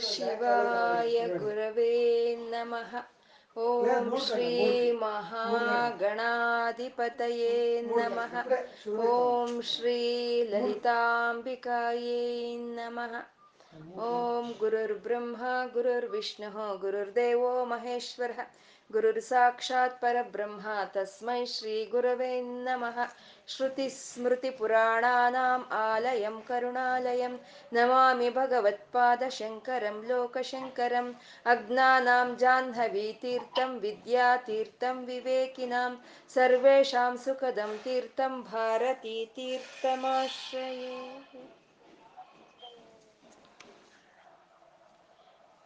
ಶಿವಾಯ ಗುರವೇ ನಮಃ. ಓಂ ಶ್ರೀ ಮಹಾಗಣಾಧಿಪತಯೇ ನಮಃ. ಓಂ ಶ್ರೀ ಲಲಿತಾಂಬಿಕಾಯೇ ನಮಃ. ಓಂ ಗುರುರ್ಬ್ರಹ್ಮ ಗುರುರ್ವಿಷ್ಣು ಗುರುರ್ದೇವೋ ಮಹೇಶ್ವರ ಗುರುರ್ ಸಾಕ್ಷಾತ್ ಪರಬ್ರಹ್ಮ ತಸ್ಮೈ ಶ್ರೀ ಗುರವೇ ನಮಃ श्रुतिस्मृतिपुराणानाम् आलयं करुणालयं नमामि भगवत्पादशङ्करं लोकशङ्करम् अज्ञानां जाह्नवीतीर्थं विद्यातीर्थं विवेकिनां सर्वेषां सुखदं तीर्थं भारतीतीर्थमाश्रये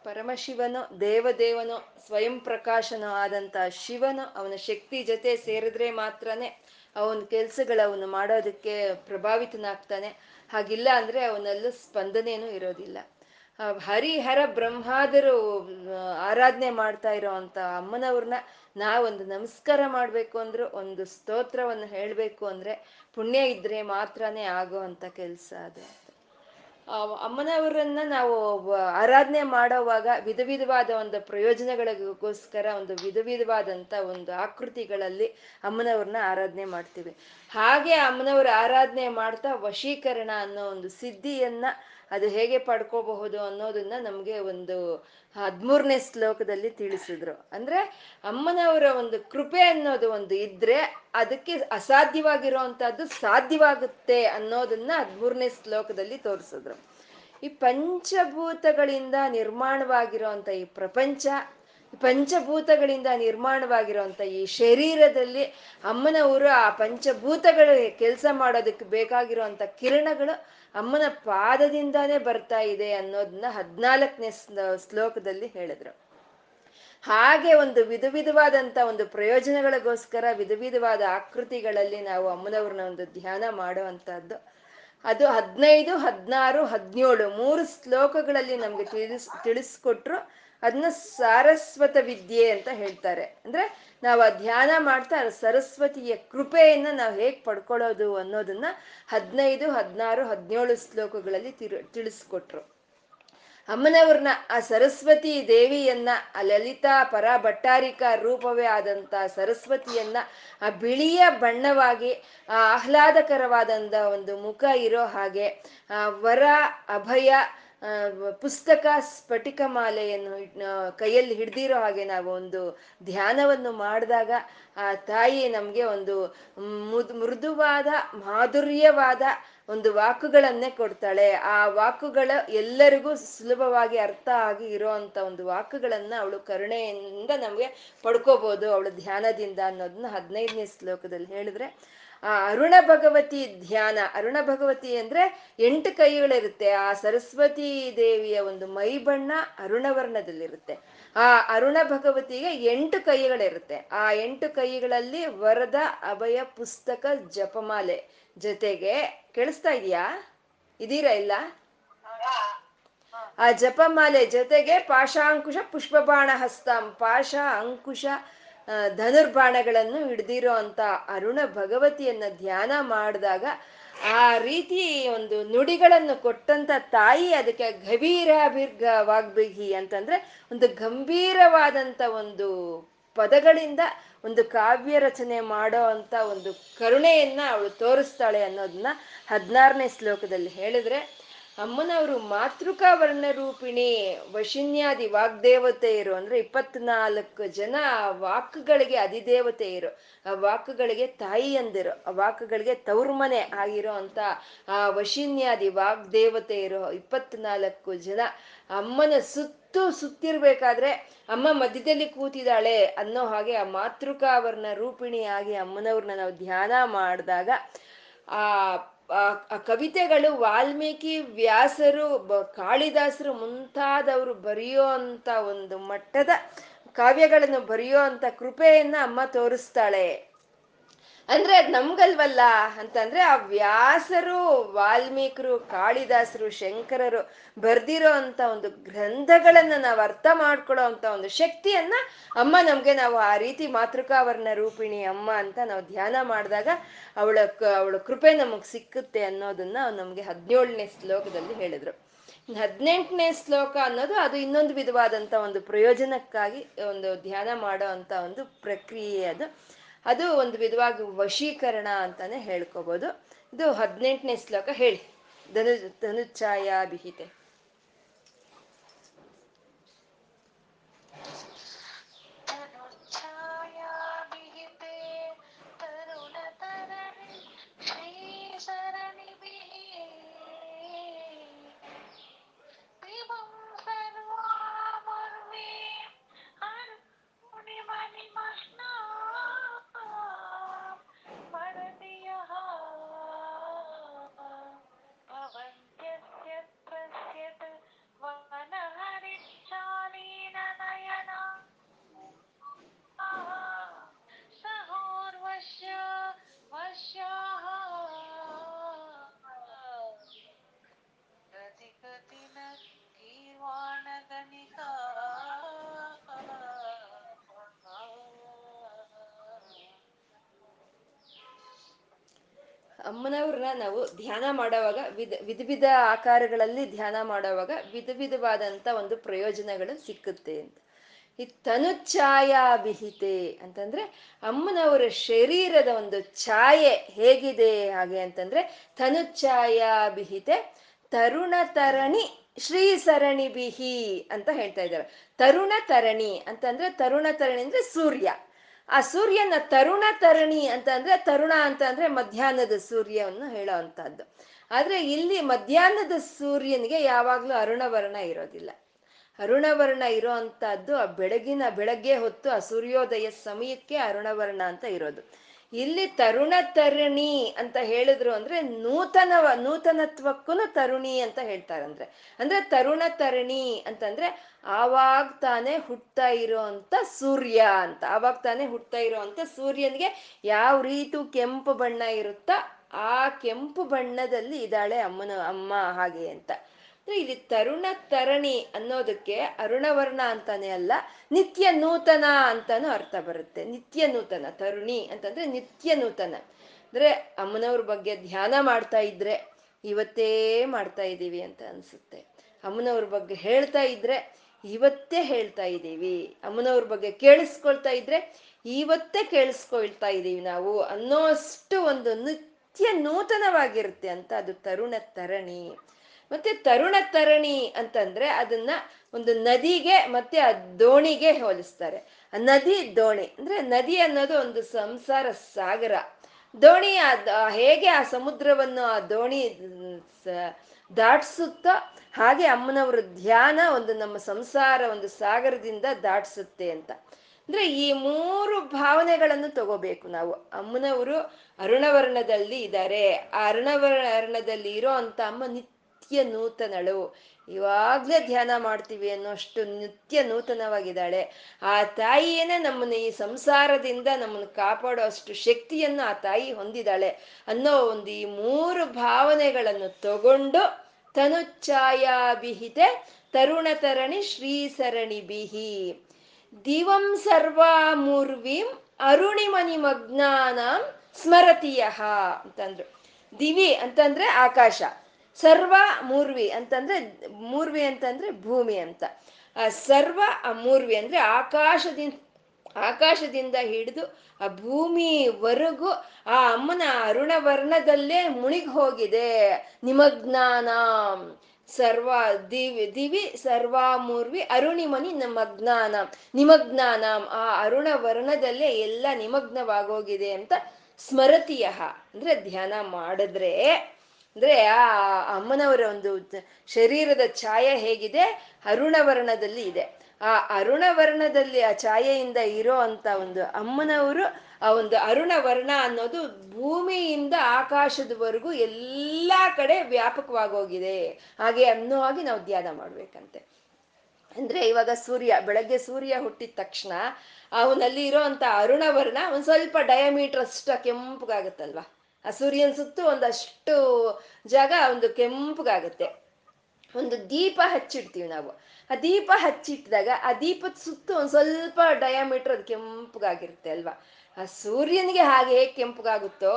ಪರಮಶಿವನು ದೇವದೇವನೋ ಸ್ವಯಂ ಪ್ರಕಾಶನೋ ಆದಂತ ಶಿವನು ಅವನ ಶಕ್ತಿ ಜೊತೆ ಸೇರಿದ್ರೆ ಮಾತ್ರನೇ ಅವನ ಕೆಲ್ಸಗಳು ಅವನು ಮಾಡೋದಕ್ಕೆ ಪ್ರಭಾವಿತನಾಗ್ತಾನೆ. ಹಾಗಿಲ್ಲ ಅಂದ್ರೆ ಅವನಲ್ಲೂ ಸ್ಪಂದನೇನು ಇರೋದಿಲ್ಲ. ಹರಿಹರ ಬ್ರಹ್ಮಾದರು ಆರಾಧನೆ ಮಾಡ್ತಾ ಇರೋ ಅಂತ ಅಮ್ಮನವ್ರನ್ನ ನಾವೊಂದು ನಮಸ್ಕಾರ ಮಾಡ್ಬೇಕು ಅಂದ್ರು, ಒಂದು ಸ್ತೋತ್ರವನ್ನು ಹೇಳಬೇಕು ಅಂದ್ರೆ ಪುಣ್ಯ ಇದ್ರೆ ಮಾತ್ರನೇ ಆಗೋ ಅಂತ ಕೆಲಸ ಅದು. ಅಮ್ಮನವರನ್ನ ನಾವು ಆರಾಧನೆ ಮಾಡೋವಾಗ ವಿಧ ವಿಧವಾದ ಒಂದು ಪ್ರಯೋಜನಗಳಿಗೋಸ್ಕರ ಒಂದು ವಿಧ ವಿಧವಾದಂಥ ಒಂದು ಆಕೃತಿಗಳಲ್ಲಿ ಅಮ್ಮನವ್ರನ್ನ ಆರಾಧನೆ ಮಾಡ್ತೀವಿ. ಹಾಗೆ ಅಮ್ಮನವ್ರ ಆರಾಧನೆ ಮಾಡ್ತಾ ವಶೀಕರಣ ಅನ್ನೋ ಒಂದು ಸಿದ್ಧಿಯನ್ನ ಅದು ಹೇಗೆ ಪಡ್ಕೋಬಹುದು ಅನ್ನೋದನ್ನ ನಮಗೆ ಒಂದು ಹದ್ಮೂರನೇ ಶ್ಲೋಕದಲ್ಲಿ ತಿಳಿಸಿದ್ರು. ಅಂದ್ರೆ ಅಮ್ಮನವರ ಒಂದು ಕೃಪೆ ಅನ್ನೋದು ಒಂದು ಇದ್ರೆ ಅದಕ್ಕೆ ಅಸಾಧ್ಯವಾಗಿರುವಂತಹದ್ದು ಸಾಧ್ಯವಾಗುತ್ತೆ ಅನ್ನೋದನ್ನ ಹದ್ಮೂರನೇ ಶ್ಲೋಕದಲ್ಲಿ ತೋರಿಸಿದ್ರು. ಈ ಪಂಚಭೂತಗಳಿಂದ ನಿರ್ಮಾಣವಾಗಿರುವಂತ ಈ ಪ್ರಪಂಚ ಪಂಚಭೂತಗಳಿಂದ ನಿರ್ಮಾಣವಾಗಿರುವಂತ ಈ ಶರೀರದಲ್ಲಿ ಅಮ್ಮನವರು ಆ ಪಂಚಭೂತಗಳು ಕೆಲಸ ಮಾಡೋದಕ್ಕೆ ಬೇಕಾಗಿರುವಂತ ಕಿರಣಗಳು ಅಮ್ಮನ ಪಾದದಿಂದಾನೇ ಬರ್ತಾ ಇದೆ ಅನ್ನೋದನ್ನ ಹದ್ನಾಲ್ಕನೇ ಶ್ಲೋಕದಲ್ಲಿ ಹೇಳಿದ್ರು. ಹಾಗೆ ಒಂದು ವಿಧ ವಿಧವಾದಂತ ಒಂದು ಪ್ರಯೋಜನಗಳಿಗೋಸ್ಕರ ವಿಧ ವಿಧವಾದ ಆಕೃತಿಗಳಲ್ಲಿ ನಾವು ಅಮ್ಮನವ್ರನ್ನ ಒಂದು ಧ್ಯಾನ ಮಾಡುವಂತಹದ್ದು. ಅದು ಹದಿನೈದು, ಹದಿನಾರು ಹದಿನೇಳು ಮೂರು ಶ್ಲೋಕಗಳಲ್ಲಿ ನಮ್ಗೆ ತಿಳಿಸ್, ತಿಳಿಸ್ಕೊಟ್ರು. ಅದನ್ನ ಸಾರಸ್ವತ ವಿದ್ಯೆ ಅಂತ ಹೇಳ್ತಾರೆ. ಅಂದ್ರೆ ನಾವು ಆ ಧ್ಯಾನ ಮಾಡ್ತಾ ಸರಸ್ವತಿಯ ಕೃಪೆಯನ್ನ ನಾವು ಹೇಗೆ ಪಡ್ಕೊಳ್ಳೋದು ಅನ್ನೋದನ್ನ ಹದಿನೈದು, ಹದಿನಾರು, ಹದಿನೇಳು ಶ್ಲೋಕಗಳಲ್ಲಿ ತಿಳಿಸ್ಕೊಟ್ರು. ಅಮ್ಮನವ್ರನ್ನ ಆ ಸರಸ್ವತಿ ದೇವಿಯನ್ನ, ಆ ಲಲಿತಾ ಪರ ಭಟ್ಟಾರಿಕಾ ರೂಪವೇ ಆದಂತ ಸರಸ್ವತಿಯನ್ನ, ಆ ಬಿಳಿಯ ಬಣ್ಣವಾಗಿ, ಆ ಆಹ್ಲಾದಕರವಾದಂತ ಒಂದು ಮುಖ ಇರೋ ಹಾಗೆ ವರ, ಅಭಯ ಪುಸ್ತಕ ಸ್ಫಟಿಕ ಮಾಲೆಯನ್ನು ಕೈಯಲ್ಲಿ ಹಿಡ್ದಿರೋ ಹಾಗೆ ನಾವು ಒಂದು ಧ್ಯಾನವನ್ನು ಮಾಡಿದಾಗ ಆ ತಾಯಿ ನಮ್ಗೆ ಒಂದು ಮೃದುವಾದ, ಮಾಧುರ್ಯವಾದ ಒಂದು ವಾಕುಗಳನ್ನೇ ಕೊಡ್ತಾಳೆ. ಆ ವಾಕುಗಳ ಎಲ್ಲರಿಗೂ ಸುಲಭವಾಗಿ ಅರ್ಥ ಆಗಿ ಇರೋವಂಥ ಒಂದು ವಾಕುಗಳನ್ನ ಅವಳು ಕರುಣೆಯಿಂದ ನಮಗೆ ಪಡ್ಕೋಬಹುದು ಅವಳು ಧ್ಯಾನದಿಂದ ಅನ್ನೋದನ್ನ ಹದಿನೈದನೇ ಶ್ಲೋಕದಲ್ಲಿ ಹೇಳಿದ್ರೆ. ಆ ಅರುಣ ಭಗವತಿ ಧ್ಯಾನ. ಅರುಣ ಭಗವತಿ ಅಂದ್ರೆ ಎಂಟು ಕೈಗಳಿರುತ್ತೆ. ಆ ಸರಸ್ವತಿ ದೇವಿಯ ಒಂದು ಮೈ ಬಣ್ಣ ಅರುಣವರ್ಣದಲ್ಲಿರುತ್ತೆ. ಆ ಅರುಣ ಭಗವತಿಗೆ ಎಂಟು ಕೈಗಳಿರುತ್ತೆ. ಆ ಎಂಟು ಕೈಗಳಲ್ಲಿ ವರದ, ಅಭಯ, ಪುಸ್ತಕ, ಜಪಮಾಲೆ ಜೊತೆಗೆ ಕೇಳಿಸ್ತಾ ಇದೆಯಾ? ಇದೀರಾ ಇಲ್ಲ? ಆ ಜಪಮಾಲೆ ಜೊತೆಗೆ ಪಾಶಾಂಕುಶ ಪುಷ್ಪಬಾಣ ಹಸ್ತಂ. ಪಾಶ ಅಂಕುಶ ಧನುರ್ಬಾಣಗಳನ್ನು ಹಿಡ್ದಿರೋ ಅಂತ ಅರುಣ ಭಗವತಿಯನ್ನ ಧ್ಯಾನ ಮಾಡಿದಾಗ ಆ ರೀತಿ ಒಂದು ನುಡಿಗಳನ್ನು ಕೊಟ್ಟಂತ ತಾಯಿ ಅದಕ್ಕೆ ಗಭೀರಾಭಿರ್ಗ ವಾಗ್ಬಿಗಿ ಅಂತಂದ್ರೆ ಒಂದು ಗಂಭೀರವಾದಂತ ಒಂದು ಪದಗಳಿಂದ ಒಂದು ಕಾವ್ಯ ರಚನೆ ಮಾಡೋ ಅಂತ ಒಂದು ಕರುಣೆಯನ್ನ ಅವಳು ತೋರಿಸ್ತಾಳೆ ಅನ್ನೋದನ್ನ ಹದಿನಾರನೇ ಶ್ಲೋಕದಲ್ಲಿ ಹೇಳಿದ್ರೆ ಅಮ್ಮನವರು ಮಾತೃಕಾ ವರ್ಣರೂಪಿಣಿ ವಶಿನ್ಯಾದಿ ವಾಗ್ದೇವತೆಯರು ಅಂದ್ರೆ ಇಪ್ಪತ್ನಾಲ್ಕು ಜನ ವಾಕ್ಗಳಿಗೆ ಅಧಿದೇವತೆಯರು ಆ ವಾಕ್ಗಳಿಗೆ ತಾಯಿಯಂದಿರು ಆ ವಾಕ್ಗಳಿಗೆ ತೌರ್ಮನೆ ಆಗಿರೋ ಅಂತ ಆ ವಶಿನ್ಯಾದಿ ವಾಗ್ದೇವತೆಯರು ಇಪ್ಪತ್ನಾಲ್ಕು ಜನ ಅಮ್ಮನ ಸುತ್ತು ಸುತ್ತಿರ್ಬೇಕಾದ್ರೆ ಅಮ್ಮ ಮಧ್ಯದಲ್ಲಿ ಕೂತಿದ್ದಾಳೆ ಅನ್ನೋ ಹಾಗೆ ಆ ಮಾತೃಕಾವರ್ಣ ರೂಪಿಣಿಯಾಗಿ ಅಮ್ಮನವ್ರನ್ನ ನಾವು ಧ್ಯಾನ ಮಾಡಿದಾಗ ಆ ಆ ಕವಿತೆಗಳು ವಾಲ್ಮೀಕಿ ವ್ಯಾಸರು ಕಾಳಿದಾಸರು ಮುಂತಾದವರು ಬರೆಯೋ ಅಂತ ಒಂದು ಮಟ್ಟದ ಕಾವ್ಯಗಳನ್ನು ಬರೆಯೋ ಅಂತ ಕೃಪೆಯನ್ನ ಅಮ್ಮ ತೋರಿಸ್ತಾಳೆ. ಅಂದ್ರೆ ಅದ್ ನಮ್ಗಲ್ವಲ್ಲ ಅಂತಂದ್ರೆ ಆ ವ್ಯಾಸರು, ವಾಲ್ಮೀಕರು, ಕಾಳಿದಾಸರು, ಶಂಕರರು ಬರ್ದಿರೋ ಅಂತ ಒಂದು ಗ್ರಂಥಗಳನ್ನ ನಾವು ಅರ್ಥ ಮಾಡ್ಕೊಳ್ಳೋ ಅಂತ ಒಂದು ಶಕ್ತಿಯನ್ನ ಅಮ್ಮ ನಮ್ಗೆ ನಾವು ಆ ರೀತಿ ಮಾತೃಕಾವರ್ಣ ರೂಪಿಣಿ ಅಮ್ಮ ಅಂತ ನಾವು ಧ್ಯಾನ ಮಾಡಿದಾಗ ಅವಳ ಅವಳ ಕೃಪೆ ನಮಗ್ ಸಿಕ್ಕುತ್ತೆ ಅನ್ನೋದನ್ನ ನಮ್ಗೆ ಹದಿನೇಳನೇ ಶ್ಲೋಕದಲ್ಲಿ ಹೇಳಿದ್ರು. ಹದಿನೆಂಟನೇ ಶ್ಲೋಕ ಅನ್ನೋದು ಅದು ಇನ್ನೊಂದು ವಿಧವಾದಂಥ ಒಂದು ಪ್ರಯೋಜನಕ್ಕಾಗಿ ಒಂದು ಧ್ಯಾನ ಮಾಡೋ ಅಂತ ಒಂದು ಪ್ರಕ್ರಿಯೆ ಅದು. ಅದು ಒಂದು ವಿಧವಾಗಿ ವಶೀಕರಣ ಅಂತಾನೆ ಹೇಳ್ಕೋಬೋದು. ಇದು ಹದಿನೆಂಟನೇ ಶ್ಲೋಕ ಹೇಳಿ. ಧನು ಧನುಚ್ಛಾಯ ಅಮ್ಮನವ್ರನ್ನ ನಾವು ಧ್ಯಾನ ಮಾಡೋವಾಗ ವಿಧ ವಿಧ ವಿಧ ಆಕಾರಗಳಲ್ಲಿ ಧ್ಯಾನ ಮಾಡೋವಾಗ ವಿಧ ವಿಧವಾದಂಥ ಒಂದು ಪ್ರಯೋಜನಗಳು ಸಿಕ್ಕುತ್ತೆ ಅಂತ. ಈ ತನುಚ್ಛಾಯಾಭಿಹಿತೆ ಅಂತಂದ್ರೆ ಅಮ್ಮನವರ ಶರೀರದ ಒಂದು ಛಾಯೆ ಹೇಗಿದೆ ಹಾಗೆ ಅಂತಂದ್ರೆ ತನುಚ್ಛಾಯಾಭಿಹಿತೆ ತರುಣ ತರಣಿ ಶ್ರೀ ಸರಣಿ ಬಿಹಿ ಅಂತ ಹೇಳ್ತಾ ಇದ್ದಾರೆ. ತರುಣ ತರಣಿ ಅಂತಂದ್ರೆ ತರುಣ ತರಣಿ ಅಂದ್ರೆ ಸೂರ್ಯ. ಆ ಸೂರ್ಯನ ತರುಣ ತರಣಿ ಅಂತ ಅಂದ್ರೆ ತರುಣ ಅಂತ ಅಂದ್ರೆ ಮಧ್ಯಾಹ್ನದ ಸೂರ್ಯವನ್ನು ಹೇಳೋ ಅಂತದ್ದು ಆದ್ರೆ ಇಲ್ಲಿ ಮಧ್ಯಾಹ್ನದ ಸೂರ್ಯನಿಗೆ ಯಾವಾಗ್ಲೂ ಅರುಣವರ್ಣ ಇರೋದಿಲ್ಲ. ಅರುಣವರ್ಣ ಇರೋ ಅಂತದ್ದು ಆ ಬೆಳಗಿನ ಬೆಳಗ್ಗೆ ಹೊತ್ತು ಆ ಸೂರ್ಯೋದಯ ಸಮಯಕ್ಕೆ ಅರುಣವರ್ಣ ಅಂತ ಇರೋದು. ಇಲ್ಲಿ ತರುಣ ತರುಣಿ ಅಂತ ಹೇಳಿದ್ರು ಅಂದ್ರೆ ನೂತನವ ನೂತನತ್ವಕ್ಕೂ ತರುಣಿ ಅಂತ ಹೇಳ್ತಾರಂದ್ರೆ ಅಂದ್ರೆ ತರುಣ ತರುಣಿ ಅಂತಂದ್ರೆ ಆವಾಗ ತಾನೇ ಹುಟ್ತಾ ಇರೋಂತ ಸೂರ್ಯ ಅಂತ. ಆವಾಗ ತಾನೇ ಹುಟ್ತಾ ಇರೋಂತ ಸೂರ್ಯನಿಗೆ ಯಾವ ರೀತಿ ಕೆಂಪು ಬಣ್ಣ ಇರುತ್ತೋ ಆ ಕೆಂಪು ಬಣ್ಣದಲ್ಲಿ ಇದ್ದಾಳೆ ಅಮ್ಮನ, ಅಮ್ಮ ಹಾಗೆ ಅಂತ. ಇಲ್ಲಿ ತರುಣ ತರಣಿ ಅನ್ನೋದಕ್ಕೆ ಅರುಣವರ್ಣ ಅಂತಾನೆ ಅಲ್ಲ, ನಿತ್ಯ ನೂತನ ಅಂತಾನು ಅರ್ಥ ಬರುತ್ತೆ. ನಿತ್ಯ ನೂತನ, ತರುಣಿ ಅಂತಂದ್ರೆ ನಿತ್ಯ ನೂತನ. ಅಂದ್ರೆ ಅಮ್ಮನವ್ರ ಬಗ್ಗೆ ಧ್ಯಾನ ಮಾಡ್ತಾ ಇದ್ರೆ ಇವತ್ತೇ ಮಾಡ್ತಾ ಇದ್ದೀವಿ ಅಂತ ಅನ್ಸುತ್ತೆ. ಅಮ್ಮನವ್ರ ಬಗ್ಗೆ ಹೇಳ್ತಾ ಇದ್ರೆ ಇವತ್ತೇ ಹೇಳ್ತಾ ಇದ್ದೀವಿ. ಅಮ್ಮನವ್ರ ಬಗ್ಗೆ ಕೇಳಿಸ್ಕೊಳ್ತಾ ಇದ್ರೆ ಇವತ್ತೇ ಕೇಳಿಸ್ಕೊಳ್ತಾ ಇದ್ದೀವಿ ನಾವು ಅನ್ನೋಷ್ಟು ಒಂದು ನಿತ್ಯ ನೂತನವಾಗಿರುತ್ತೆ ಅಂತ ಅದು ತರುಣ ತರಣಿ. ಮತ್ತೆ ತರುಣ ತರಣಿ ಅಂತಂದ್ರೆ ಅದನ್ನ ಒಂದು ನದಿಗೆ ಮತ್ತೆ ಆ ದೋಣಿಗೆ ಹೋಲಿಸ್ತಾರೆ. ನದಿ ದೋಣಿ ಅಂದ್ರೆ ನದಿ ಅನ್ನೋದು ಒಂದು ಸಂಸಾರ ಸಾಗರ. ದೋಣಿ ಹೇಗೆ ಆ ಸಮುದ್ರವನ್ನು ಆ ದೋಣಿ ದಾಟಿಸುತ್ತೋ ಹಾಗೆ ಅಮ್ಮನವರ ಧ್ಯಾನ ಒಂದು ನಮ್ಮ ಸಂಸಾರ ಒಂದು ಸಾಗರದಿಂದ ದಾಟಿಸುತ್ತೆ ಅಂತ. ಅಂದ್ರೆ ಈ ಮೂರು ಭಾವನೆಗಳನ್ನು ತಗೋಬೇಕು ನಾವು. ಅಮ್ಮನವರು ಅರುಣವರ್ಣದಲ್ಲಿ ಇದ್ದಾರೆ. ಆ ಅರುಣವರ್ಣದಲ್ಲಿ ಇರೋ ಅಮ್ಮ ನಿತ್ಯ ನೂತನಳು. ಇವಾಗ್ಲೇ ಧ್ಯಾನ ಮಾಡ್ತೀವಿ ಅನ್ನೋಷ್ಟು ನಿತ್ಯ ನೂತನವಾಗಿದ್ದಾಳೆ. ಆ ತಾಯಿಯೇನೆ ನಮ್ಮನ್ನ ಈ ಸಂಸಾರದಿಂದ ನಮ್ಮನ್ನು ಕಾಪಾಡೋ ಅಷ್ಟು ಶಕ್ತಿಯನ್ನು ಆ ತಾಯಿ ಹೊಂದಿದಾಳೆ ಅನ್ನೋ ಒಂದು ಈ ಮೂರು ಭಾವನೆಗಳನ್ನು ತಗೊಂಡು ತನುಚ್ಛಾಯಾಭಿಹಿತೆ ತರುಣತರಣಿ ಶ್ರೀಸರಣಿ ಬಿಹಿ ದಿವಂ ಸರ್ವಾ ಮೂರ್ವಿಂ ಅರುಣಿಮನಿ ಮಗ್ನಾನಂ ಸ್ಮರತಿಯಹ ಅಂತಂದ್ರು. ದಿವಿ ಅಂತಂದ್ರೆ ಆಕಾಶ. ಸರ್ವ ಮೂರ್ವಿ ಅಂತಂದ್ರೆ ಮೂರ್ವಿ ಅಂತಂದ್ರೆ ಭೂಮಿ ಅಂತ. ಆ ಸರ್ವ ಮೂರ್ವಿ ಅಂದ್ರೆ ಆಕಾಶದಿಂದ ಆಕಾಶದಿಂದ ಹಿಡಿದು ಆ ಭೂಮಿವರೆಗೂ ಆ ಅಮ್ಮನ ಅರುಣ ವರ್ಣದಲ್ಲೇ ಮುಣಿಗ್ ಹೋಗಿದೆ ನಿಮಗ್ನಾನ ಸರ್ವ ದಿವಿ ದಿವಿ ಸರ್ವಾಮೂರ್ವಿ ಅರುಣಿಮನಿ ನಮಜ್ಞಾನ ನಿಮಗ್ನಾನ, ಆ ಅರುಣ ವರ್ಣದಲ್ಲೇ ಎಲ್ಲ ನಿಮಗ್ನವಾಗೋಗಿದೆ ಅಂತ ಸ್ಮರತಿಯ ಅಂದ್ರೆ ಧ್ಯಾನ ಮಾಡಿದ್ರೆ ಅಂದ್ರೆ ಆ ಅಮ್ಮನವರ ಒಂದು ಶರೀರದ ಛಾಯೆ ಹೇಗಿದೆ? ಅರುಣವರ್ಣದಲ್ಲಿ ಇದೆ. ಆ ಅರುಣವರ್ಣದಲ್ಲಿ ಆ ಛಾಯೆಯಿಂದ ಇರೋ ಅಂತ ಒಂದು ಅಮ್ಮನವರು ಆ ಒಂದು ಅರುಣವರ್ಣ ಅನ್ನೋದು ಭೂಮಿಯಿಂದ ಆಕಾಶದವರೆಗೂ ಎಲ್ಲಾ ಕಡೆ ವ್ಯಾಪಕವಾಗೋಗಿದೆ. ಹಾಗೆ ಅನ್ನೋ ಹಾಗೆ ನಾವು ಧ್ಯಾನ ಮಾಡ್ಬೇಕಂತೆ. ಅಂದ್ರೆ ಇವಾಗ ಸೂರ್ಯ, ಬೆಳಗ್ಗೆ ಸೂರ್ಯ ಹುಟ್ಟಿದ ತಕ್ಷಣ ಅವನಲ್ಲಿ ಇರೋ ಅಂತ ಅರುಣವರ್ಣ ಒಂದ್ ಸ್ವಲ್ಪ ಡಯಾಮೀಟರ್ ಅಷ್ಟ ಕೆಂಪಗಾಗತ್ತಲ್ವಾ? ಆ ಸೂರ್ಯನ ಸುತ್ತು ಒಂದಷ್ಟು ಜಾಗ ಒಂದು ಕೆಂಪುಗಾಗುತ್ತೆ. ಒಂದು ದೀಪ ಹಚ್ಚಿಡ್ತೀವಿ ನಾವು. ಆ ದೀಪ ಹಚ್ಚಿಟ್ಟಿದಾಗ ಆ ದೀಪದ ಸುತ್ತು ಒಂದು ಸ್ವಲ್ಪ ಡಯಾಮೀಟರ್ ಅದು ಕೆಂಪುಗಾಗಿರುತ್ತೆ ಅಲ್ವಾ? ಆ ಸೂರ್ಯನಿಗೆ ಹಾಗೆ ಹೇಗೆ ಕೆಂಪುಗಾಗುತ್ತೋ,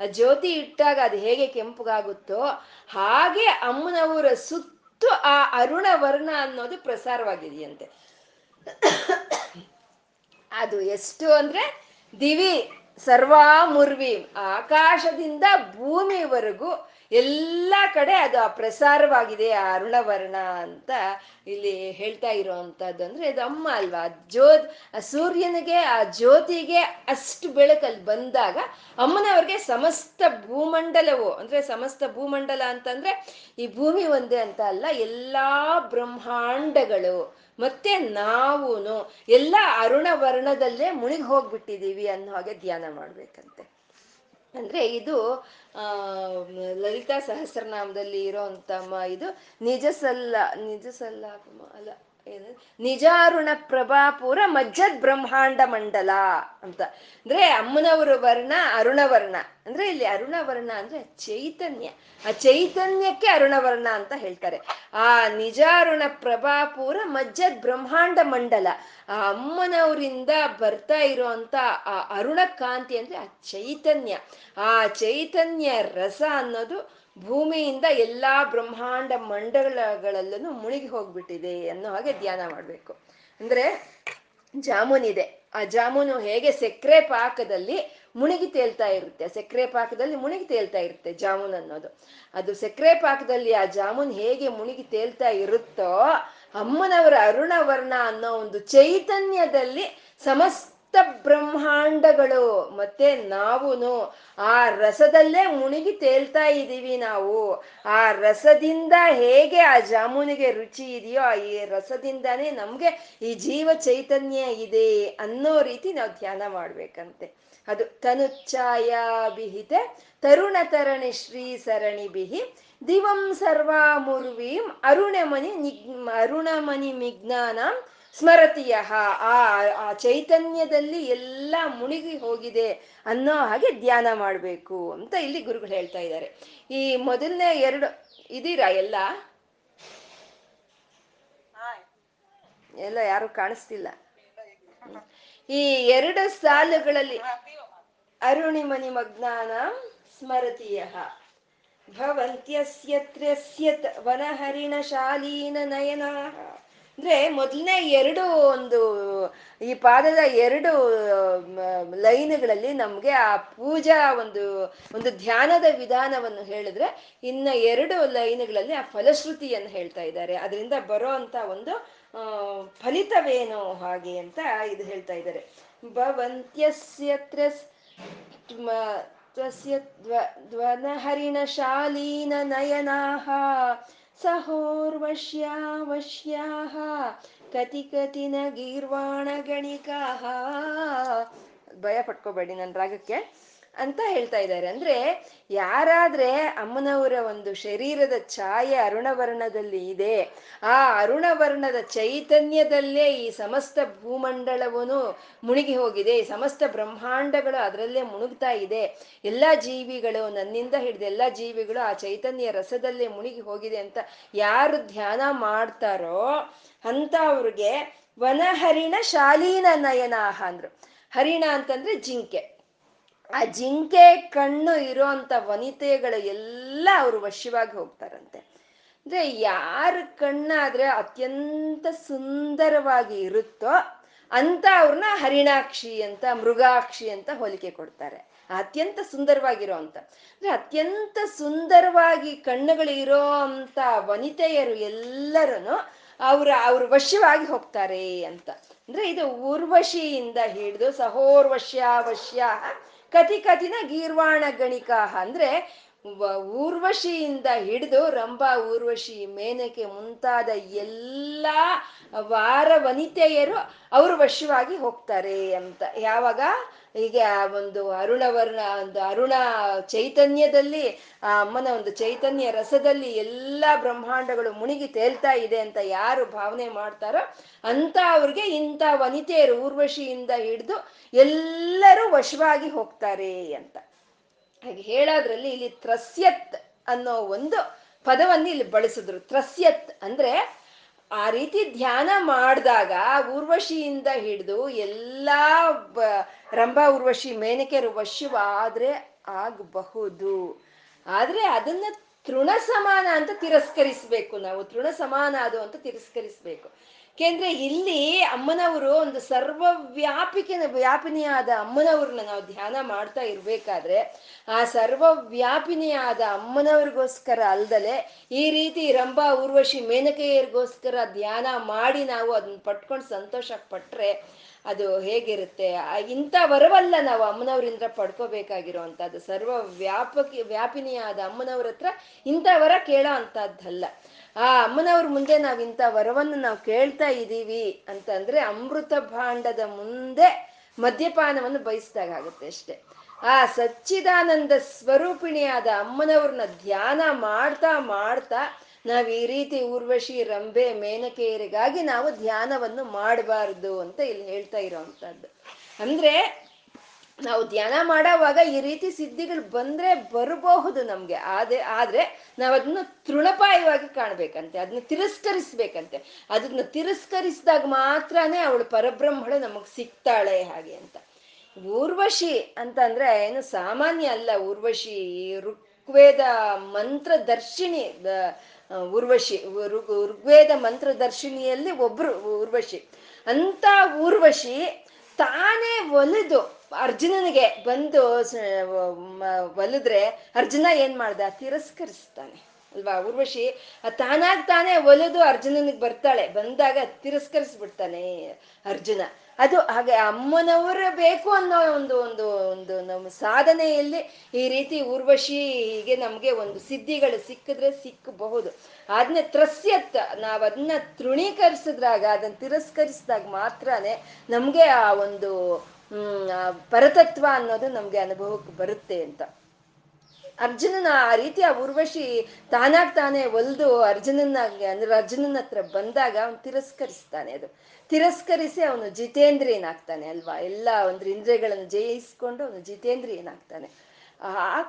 ಆ ಜ್ಯೋತಿ ಇಟ್ಟಾಗ ಅದು ಹೇಗೆ ಕೆಂಪುಗಾಗುತ್ತೋ, ಹಾಗೆ ಅಮ್ಮನವರ ಸುತ್ತು ಆ ಅರುಣ ವರ್ಣ ಅನ್ನೋದು ಪ್ರಸಾರವಾಗಿದೆಯಂತೆ. ಅದು ಎಷ್ಟು ಅಂದ್ರೆ ದಿವಿ. ಸರ್ವಾ ಮುರ್ವಿ ಆಕಾಶದಿಂದ ಭೂಮಿವರೆಗೂ ಎಲ್ಲ ಕಡೆ ಅದು ಆ ಪ್ರಸಾರವಾಗಿದೆ, ಆ ಅರುಣವರ್ಣ ಅಂತ ಇಲ್ಲಿ ಹೇಳ್ತಾ ಇರೋವಂಥದ್ದು ಅಂದ್ರೆ ಇದು ಅಮ್ಮ ಅಲ್ವಾ? ಜ್ಯೋತ್, ಆ ಸೂರ್ಯನಿಗೆ, ಆ ಜ್ಯೋತಿಗೆ ಅಷ್ಟು ಬೆಳಕಲ್ಲಿ ಬಂದಾಗ ಅಮ್ಮನವ್ರಿಗೆ ಸಮಸ್ತ ಭೂಮಂಡಲವು, ಅಂದ್ರೆ ಸಮಸ್ತ ಭೂಮಂಡಲ ಅಂತಂದ್ರೆ ಈ ಭೂಮಿ ಒಂದೇ ಅಂತ ಅಲ್ಲ, ಎಲ್ಲಾ ಬ್ರಹ್ಮಾಂಡಗಳು ಮತ್ತೆ ನಾವು ಎಲ್ಲ ಅರುಣ ವರ್ಣದಲ್ಲೇ ಮುಳುಗಿ ಹೋಗ್ಬಿಟ್ಟಿದೀವಿ ಅನ್ನೋ ಹಾಗೆ ಧ್ಯಾನ ಮಾಡ್ಬೇಕಂತೆ. ಅಂದ್ರೆ ಇದು, ಆ, ಲಲಿತಾ ಸಹಸ್ರನಾಮದಲ್ಲಿ ಇರೋಂತಮ್ಮ ಇದು ನಿಜಸಲ್ಲ ನಿಜಸಲ್ಲ ನಿಜ ಅಲ್ಲ. ನಿಜಾರುಣ ಪ್ರಭಾಪುರ ಮಜ್ಜದ್ ಬ್ರಹ್ಮಾಂಡ ಮಂಡಲ ಅಂತ. ಅಂದ್ರೆ ಅಮ್ಮನವರ ವರ್ಣ ಅರುಣವರ್ಣ ಅಂದ್ರೆ ಇಲ್ಲಿ ಅರುಣವರ್ಣ ಅಂದ್ರೆ ಚೈತನ್ಯ. ಆ ಚೈತನ್ಯಕ್ಕೆ ಅರುಣವರ್ಣ ಅಂತ ಹೇಳ್ತಾರೆ. ಆ ನಿಜಾರುಣ ಪ್ರಭಾಪುರ ಮಜ್ಜದ್ ಬ್ರಹ್ಮಾಂಡ ಮಂಡಲ. ಆ ಅಮ್ಮನವರಿಂದ ಬರ್ತಾ ಇರುವಂತ ಆ ಅರುಣ ಕಾಂತಿ ಅಂದ್ರೆ ಆ ಚೈತನ್ಯ. ಆ ಚೈತನ್ಯ ರಸ ಅನ್ನೋದು ಭೂಮಿಯಿಂದ ಎಲ್ಲಾ ಬ್ರಹ್ಮಾಂಡ ಮಂಡಲಗಳಲ್ಲೂ ಮುಳುಗಿ ಹೋಗ್ಬಿಟ್ಟಿದೆ ಅನ್ನೋ ಹಾಗೆ ಧ್ಯಾನ ಮಾಡ್ಬೇಕು. ಅಂದ್ರೆ ಜಾಮೂನ್ ಇದೆ. ಆ ಜಾಮೂನು ಹೇಗೆ ಸಕ್ಕರೆ ಪಾಕದಲ್ಲಿ ಮುಳುಗಿ ತೇಲ್ತಾ ಇರುತ್ತೆ? ಸಕ್ಕರೆ ಪಾಕದಲ್ಲಿ ಮುಳುಗಿ ತೇಲ್ತಾ ಇರುತ್ತೆ ಜಾಮೂನ್ ಅನ್ನೋದು. ಅದು ಸಕ್ಕರೆ ಪಾಕದಲ್ಲಿ ಆ ಜಾಮೂನ್ ಹೇಗೆ ಮುಳುಗಿ ತೇಲ್ತಾ ಇರುತ್ತೋ ಅಮ್ಮನವರ ಅರುಣವರ್ಣ ಅನ್ನೋ ಒಂದು ಚೈತನ್ಯದಲ್ಲಿ ಸಮಸ್ತ ಬ್ರಹ್ಮಾಂಡಗಳು, ಮತ್ತೆ ನಾವುನು ಆ ರಸದಲ್ಲೇ ಮುಳುಗಿ ತೇಲ್ತಾ ಇದ್ದೀವಿ ನಾವು. ಆ ರಸದಿಂದ ಹೇಗೆ ಆ ಜಾಮೂನಿಗೆ ರುಚಿ ಇದೆಯೋ ಆ ಈ ರಸದಿಂದಾನೇ ನಮ್ಗೆ ಈ ಜೀವ ಚೈತನ್ಯ ಇದೆ ಅನ್ನೋ ರೀತಿ ನಾವು ಧ್ಯಾನ ಮಾಡ್ಬೇಕಂತೆ. ಅದು ತನುಚ್ಛಾಯಾಭಿಹಿತೆ ತರುಣ ತರಣಿ ಶ್ರೀ ಸರಣಿ ಬಿಹಿ ದಿವಂ ಸರ್ವಾಮುರ್ವೀಂ ಅರುಣಮನಿ ನಿಗ್ ಅರುಣಮನಿ ಮಿಜ್ಞಾನ ಸ್ಮರತಿಯ ಆ ಆ ಚೈತನ್ಯದಲ್ಲಿ ಎಲ್ಲ ಮುಳುಗಿ ಹೋಗಿದೆ ಅನ್ನೋ ಹಾಗೆ ಧ್ಯಾನ ಮಾಡಬೇಕು ಅಂತ ಇಲ್ಲಿ ಗುರುಗಳು ಹೇಳ್ತಾ ಇದ್ದಾರೆ. ಈ ಮೊದಲನೇ ಎರಡು ಇದೀರಾ ಎಲ್ಲ? ಎಲ್ಲ ಯಾರು ಕಾಣಿಸ್ತಿಲ್ಲ. ಈ ಎರಡು ಸಾಲುಗಳಲ್ಲಿ ಅರುಣಿಮನಿ ಮಗ್ನಾನ ಸ್ಮರತೀಯ ಭವಂತ್ಯಸ್ಯತ್ರಸ್ಯ ವನಹರಿಣ ಶಾಲೀನ ನಯನ. ಅಂದ್ರೆ ಮೊದಲನೇ ಎರಡು ಒಂದು, ಈ ಪಾದದ ಎರಡು ಲೈನ್ಗಳಲ್ಲಿ ನಮ್ಗೆ ಆ ಪೂಜಾ ಒಂದು ಒಂದು ಧ್ಯಾನದ ವಿಧಾನವನ್ನು ಹೇಳಿದ್ರೆ ಇನ್ನ ಎರಡು ಲೈನ್ಗಳಲ್ಲಿ ಆ ಫಲಶ್ರುತಿಯನ್ನು ಹೇಳ್ತಾ ಇದ್ದಾರೆ. ಅದರಿಂದ ಬರೋ ಅಂತ ಒಂದು ಫಲಿತವೇನು ಹಾಗೆ ಅಂತ ಇದು ಹೇಳ್ತಾ ಇದ್ದಾರೆ. ಭವಂತ್ಯಸ್ಯತ್ರ ತ್ವಸ್ಯ ಧ್ವನಹರಿಣ ಶಾಲೀನ ನಯನಾಹ ಸಹೋರ್ವಶ್ಯಾ वश्याः ಕತಿ ಗೀರ್ವಾಣ ಗಣಿಕಾಹ. ಭಯ ಪಟ್ಕೋಬೇಡಿ ನನ್ನ ರಾಗಕ್ಕೆ. ಅಂತ ಹೇಳ್ತಾ ಇದ್ದಾರೆ. ಅಂದ್ರೆ ಯಾರಾದ್ರೆ ಅಮ್ಮನವರ ಒಂದು ಶರೀರದ ಛಾಯೆ ಅರುಣವರ್ಣದಲ್ಲಿ ಇದೆ, ಆ ಅರುಣವರ್ಣದ ಚೈತನ್ಯದಲ್ಲೇ ಈ ಸಮಸ್ತ ಭೂಮಂಡಲವನು ಮುಳುಗಿ ಹೋಗಿದೆ ಸಮಸ್ತ ಬ್ರಹ್ಮಾಂಡಗಳು ಅದರಲ್ಲೇ ಮುಳುಗ್ತಾ ಇದೆ. ಎಲ್ಲಾ ಜೀವಿಗಳು ನನ್ನಿಂದ ಹಿಡಿದು ಎಲ್ಲಾ ಜೀವಿಗಳು ಆ ಚೈತನ್ಯ ರಸದಲ್ಲೇ ಮುಳುಗಿ ಹೋಗಿದೆ ಅಂತ ಯಾರು ಧ್ಯಾನ ಮಾಡ್ತಾರೋ ಅಂತ ಅವ್ರಿಗೆ ವನಹರಿಣ ಶಾಲೀನ ನಯನಾಹ ಅಂದ್ರು. ಹರಿಣ ಅಂತಂದ್ರೆ ಜಿಂಕೆ. ಆ ಜಿಂಕೆ ಕಣ್ಣು ಇರೋಂಥ ವನಿತೆಗಳು ಎಲ್ಲ ಅವರು ವಶವಾಗಿ ಹೋಗ್ತಾರಂತೆ. ಅಂದ್ರೆ ಯಾರ ಕಣ್ಣಾದ್ರೆ ಅತ್ಯಂತ ಸುಂದರವಾಗಿ ಇರುತ್ತೋ ಅಂತ ಅವ್ರನ್ನ ಹರಿಣಾಕ್ಷಿ ಅಂತ, ಮೃಗಾಕ್ಷಿ ಅಂತ ಹೋಲಿಕೆ ಕೊಡ್ತಾರೆ. ಅತ್ಯಂತ ಸುಂದರವಾಗಿರೋ ಅಂತ. ಅಂದ್ರೆ ಅತ್ಯಂತ ಸುಂದರವಾಗಿ ಕಣ್ಣುಗಳು ಇರೋ ಅಂತ ವನಿತೆಯರು ಎಲ್ಲರೂ ಅವ್ರ ಅವ್ರ ವಶವಾಗಿ ಹೋಗ್ತಾರೆ ಅಂತ. ಅಂದ್ರೆ ಇದು ಊರ್ವಶಿಯಿಂದ ಹಿಡಿದು ಸಹೋರ್ವಶ್ಯ ವಶ್ಯ ಕತಿ ಕತಿನ ಗೀರ್ವಾಣ ಗಣಿಕಾಹ ಅಂದ್ರೆ ಊರ್ವಶಿಯಿಂದ ಹಿಡಿದು ರಂಭಾ, ಊರ್ವಶಿ, ಮೇನಕೆ ಮುಂತಾದ ಎಲ್ಲ ವಾರ ವನಿತೆಯರು ಅವರು ವಶವಾಗಿ ಹೋಗ್ತಾರೆ ಅಂತ. ಯಾವಾಗ? ಹೀಗೆ ಆ ಒಂದು ಅರುಣವರ್ಣ, ಒಂದು ಅರುಣ ಚೈತನ್ಯದಲ್ಲಿ, ಆ ಅಮ್ಮನ ಒಂದು ಚೈತನ್ಯ ರಸದಲ್ಲಿ ಎಲ್ಲ ಬ್ರಹ್ಮಾಂಡಗಳು ಮುಣಿಗಿ ತೇಲ್ತಾ ಇದೆ ಅಂತ ಯಾರು ಭಾವನೆ ಮಾಡ್ತಾರೋ ಅಂತ ಅವ್ರಿಗೆ ಇಂಥ ವನಿತೆಯರು ಊರ್ವಶಿಯಿಂದ ಹಿಡಿದು ಎಲ್ಲರೂ ವಶವಾಗಿ ಹೋಗ್ತಾರೆ ಅಂತ. ಹಾಗೆ ಹೇಳೋದ್ರಲ್ಲಿ ಇಲ್ಲಿ ತ್ರಸ್ಯತ್ ಅನ್ನೋ ಒಂದು ಪದವನ್ನು ಇಲ್ಲಿ ಬಳಸಿದ್ರು. ತ್ರಸ್ಯತ್ ಅಂದ್ರೆ ಆ ರೀತಿ ಧ್ಯಾನ ಮಾಡಿದಾಗ ಊರ್ವಶಿಯಿಂದ ಹಿಡಿದು ಎಲ್ಲಾ ರಂಭಾ ಊರ್ವಶಿ ಮೇನಕೆರು ವಶ್ಯವಾದ್ರೆ ಆಗಬಹುದು. ಆದ್ರೆ ಅದನ್ನ ತೃಣ ಸಮಾನ ಅಂತ ತಿರಸ್ಕರಿಸ್ಬೇಕು ನಾವು. ತೃಣ ಸಮಾನ ಅದು ಅಂತ ತಿರಸ್ಕರಿಸ್ಬೇಕು. ಯಾಕೆಂದ್ರೆ ಇಲ್ಲಿ ಅಮ್ಮನವರು ಒಂದು ಸರ್ವವ್ಯಾಪಿಕೆ ವ್ಯಾಪಿನಿಯಾದ ಅಮ್ಮನವ್ರನ್ನ ನಾವು ಧ್ಯಾನ ಮಾಡ್ತಾ ಇರ್ಬೇಕಾದ್ರೆ ಆ ಸರ್ವವ್ಯಾಪಿನಿಯಾದ ಅಮ್ಮನವ್ರಿಗೋಸ್ಕರ ಅಲ್ದಲೆ ಈ ರೀತಿ ರಂಭಾ ಊರ್ವಶಿ ಮೇನಕೆಯರಿಗೋಸ್ಕರ ಧ್ಯಾನ ಮಾಡಿ ನಾವು ಅದನ್ನ ಪಟ್ಕೊಂಡು ಸಂತೋಷ ಪಟ್ರೆ ಅದು ಹೇಗಿರುತ್ತೆ? ಇಂಥ ವರವಲ್ಲ ನಾವು ಅಮ್ಮನವರಿಂದ ಪಡ್ಕೋಬೇಕಾಗಿರುವಂಥದ್ದು. ಸರ್ವ ವ್ಯಾಪಕಿ ವ್ಯಾಪಿನಿಯಾದ ಅಮ್ಮನವ್ರ ಹತ್ರ ಇಂಥ ವರ ಕೇಳೋ ಅಂಥದ್ದಲ್ಲ. ಆ, ಅಮ್ಮನವ್ರ ಮುಂದೆ ನಾವು ಇಂಥ ವರವನ್ನು ನಾವು ಕೇಳ್ತಾ ಇದ್ದೀವಿ ಅಂತಂದ್ರೆ ಅಮೃತ ಭಾಂಡದ ಮುಂದೆ ಮದ್ಯಪಾನವನ್ನು ಬಯಸ್ದಾಗುತ್ತೆ ಅಷ್ಟೆ. ಆ ಸಚ್ಚಿದಾನಂದ ಸ್ವರೂಪಿಣಿಯಾದ ಅಮ್ಮನವ್ರನ್ನ ಧ್ಯಾನ ಮಾಡ್ತಾ ಮಾಡ್ತಾ ನಾವು ಈ ರೀತಿ ಊರ್ವಶಿ ರಂಬೆ ಮೇನಕೆಯರಿಗಾಗಿ ನಾವು ಧ್ಯಾನವನ್ನು ಮಾಡಬಾರ್ದು ಅಂತ ಇಲ್ಲಿ ಹೇಳ್ತಾ ಇರೋವಂಥದ್ದು ಅಂದ್ರೆ ನಾವು ಧ್ಯಾನ ಮಾಡೋವಾಗ ಈ ರೀತಿ ಸಿದ್ಧಿಗಳು ಬಂದ್ರೆ ಬರಬಹುದು ನಮ್ಗೆ. ಆದ್ರೆ ಆದ್ರೆ ನಾವು ಅದನ್ನ ತೃಣಪಾಯವಾಗಿ ಕಾಣ್ಬೇಕಂತೆ, ಅದನ್ನ ತಿರಸ್ಕರಿಸ್ಬೇಕಂತೆ. ಅದನ್ನ ತಿರಸ್ಕರಿಸಿದಾಗ ಮಾತ್ರನೇ ಅವಳು ಪರಬ್ರಹ್ಮಳು ನಮಗ್ ಸಿಗ್ತಾಳೆ ಹಾಗೆ ಅಂತ. ಊರ್ವಶಿ ಅಂತಂದ್ರೆ ಏನು ಸಾಮಾನ್ಯ ಅಲ್ಲ, ಊರ್ವಶಿ, ಋಗ್ವೇದ ಮಂತ್ರ ದರ್ಶಿನಿ ಊರ್ವಶಿ ಋಗ್ವೇದ ಮಂತ್ರ ದರ್ಶಿನಿಯಲ್ಲಿ ಒಬ್ರು ಊರ್ವಶಿ. ಅಂತ ಊರ್ವಶಿ ತಾನೇ ಒಲಿದು ಅರ್ಜುನನಿಗೆ ಬಂದು ಒಲಿದ್ರೆ ಅರ್ಜುನ ಏನ್ ಮಾಡ್ದ? ತಿರಸ್ಕರಿಸ್ತಾನೆ. ಅಲ್ವಾ? ಊರ್ವಶಿ ತಾನಾಗ್ ತಾನೇ ಒಲಿದು ಅರ್ಜುನನಿಗೆ ಬರ್ತಾಳೆ. ಬಂದಾಗ ತಿರಸ್ಕರಿಸ್ಬಿಡ್ತಾನೆ ಅರ್ಜುನ. ಅದು ಹಾಗೆ ಅಮ್ಮನವರ ಬೇಕು ಅನ್ನೋ ಒಂದು ಒಂದು ಒಂದು ನಮ್ಮ ಸಾಧನೆಯಲ್ಲಿ ಈ ರೀತಿ ಊರ್ವಶಿ ಹೀಗೆ ನಮ್ಗೆ ಒಂದು ಸಿದ್ಧಿಗಳು ಸಿಕ್ಕಿದ್ರೆ ಸಿಕ್ಕಬಹುದು ಅದನ್ನ ತ್ರಸ್ಯತ್ ನಾವು ಅದನ್ನ ತೃಣೀಕರಿಸಿದ್ರಾಗ ಅದನ್ನ ತಿರಸ್ಕರಿಸಿದಾಗ ಮಾತ್ರನೇ ನಮ್ಗೆ ಆ ಒಂದು ಪರತತ್ವ ಅನ್ನೋದು ನಮ್ಗೆ ಅನುಭವಕ್ಕೆ ಬರುತ್ತೆ ಅಂತ. ಅರ್ಜುನನ ಆ ರೀತಿ ಆ ಉರ್ವಶಿ ತಾನಾಗ್ ತಾನೇ ಒಲ್ದು ಅರ್ಜುನನ ಅಂದ್ರೆ ಅರ್ಜುನನ ಹತ್ರ ಬಂದಾಗ ಅವನು ತಿರಸ್ಕರಿಸ್ತಾನೆ ಅದು. ತಿರಸ್ಕರಿಸಿ ಅವನು ಜಿತೇಂದ್ರಿಯನಾಗ್ತಾನೆ ಅಲ್ವಾ? ಎಲ್ಲ ಒಂದು ಇಂದ್ರಿಯಗಳನ್ನು ಜಯಿಸ್ಕೊಂಡು ಅವನು ಜಿತೇಂದ್ರಿಯನಾಗ್ತಾನೆ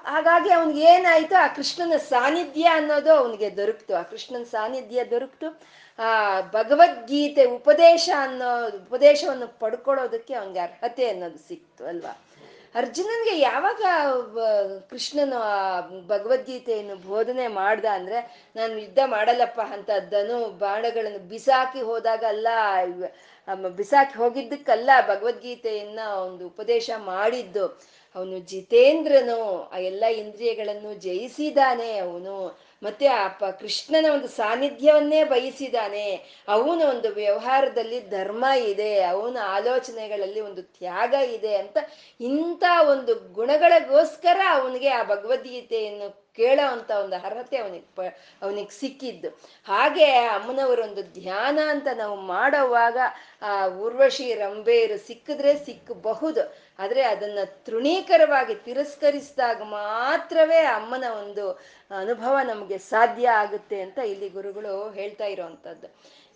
ಹಾಗಾಗಿ ಅವನಿಗೆ ಏನಾಯ್ತು? ಆ ಕೃಷ್ಣನ ಸಾನ್ನಿಧ್ಯ ಅನ್ನೋದು ಅವನಿಗೆ ದೊರಕ್ತು. ಆ ಕೃಷ್ಣನ ಸಾನ್ನಿಧ್ಯ ದೊರಕ್ತು. ಆ, ಭಗವದ್ಗೀತೆ ಉಪದೇಶ ಅನ್ನೋ, ಉಪದೇಶವನ್ನು ಪಡ್ಕೊಳ್ಳೋದಕ್ಕೆ ಅವನಿಗೆ ಅರ್ಹತೆ ಅನ್ನೋದು ಸಿಕ್ತು ಅಲ್ವಾ? ಅರ್ಜುನನ್ಗೆ ಯಾವಾಗ ಕೃಷ್ಣನು ಆ ಭಗವದ್ಗೀತೆಯನ್ನು ಬೋಧನೆ ಮಾಡ್ದ ಅಂದ್ರೆ, ನಾನು ಯುದ್ಧ ಮಾಡಲ್ಲಪ್ಪ ಅಂತ ಬಾಣಗಳನ್ನು ಬಿಸಾಕಿ ಹೋದಾಗ ಅಲ್ಲ ಬಿಸಾಕಿ ಹೋಗಿದ್ದಕ್ಕಲ್ಲ ಭಗವದ್ಗೀತೆಯನ್ನ ಒಂದು ಉಪದೇಶ ಮಾಡಿದ್ದು. ಅವನು ಜಿತೇಂದ್ರನು, ಆ ಎಲ್ಲ ಇಂದ್ರಿಯಗಳನ್ನು ಜಯಿಸಿದಾನೆ ಅವನು. ಮತ್ತೆ ಆ ಕೃಷ್ಣನ ಒಂದು ಸಾನ್ನಿಧ್ಯವನ್ನೇ ಬಯಸಿದಾನೆ. ಅವನ ಒಂದು ವ್ಯವಹಾರದಲ್ಲಿ ಧರ್ಮ ಇದೆ, ಅವನ ಆಲೋಚನೆಗಳಲ್ಲಿ ಒಂದು ತ್ಯಾಗ ಇದೆ ಅಂತ ಇಂಥ ಒಂದು ಗುಣಗಳಿಗೋಸ್ಕರ ಅವನಿಗೆ ಆ ಭಗವದ್ಗೀತೆಯನ್ನು ಕೇಳೋ ಅಂತ ಒಂದು ಅರ್ಹತೆ ಅವನಿಗೆ ಪ, ಅವನಿಗೆ ಸಿಕ್ಕಿದ್ದು. ಹಾಗೆ ಅಮ್ಮನವರೊಂದು ಧ್ಯಾನ ಅಂತ ನಾವು ಮಾಡೋವಾಗ ಆ ಉರ್ವಶಿ ರಂಬೇರು ಸಿಕ್ಕಿದ್ರೆ ಸಿಕ್ಕಬಹುದು. ಆದ್ರೆ ಅದನ್ನ ತೃಣೀಕರವಾಗಿ ತಿರಸ್ಕರಿಸಿದಾಗ ಮಾತ್ರವೇ ಅಮ್ಮನ ಒಂದು ಅನುಭವ ನಮಗೆ ಸಾಧ್ಯ ಆಗುತ್ತೆ ಅಂತ ಇಲ್ಲಿ ಗುರುಗಳು ಹೇಳ್ತಾ ಇರೋವಂಥದ್ದು.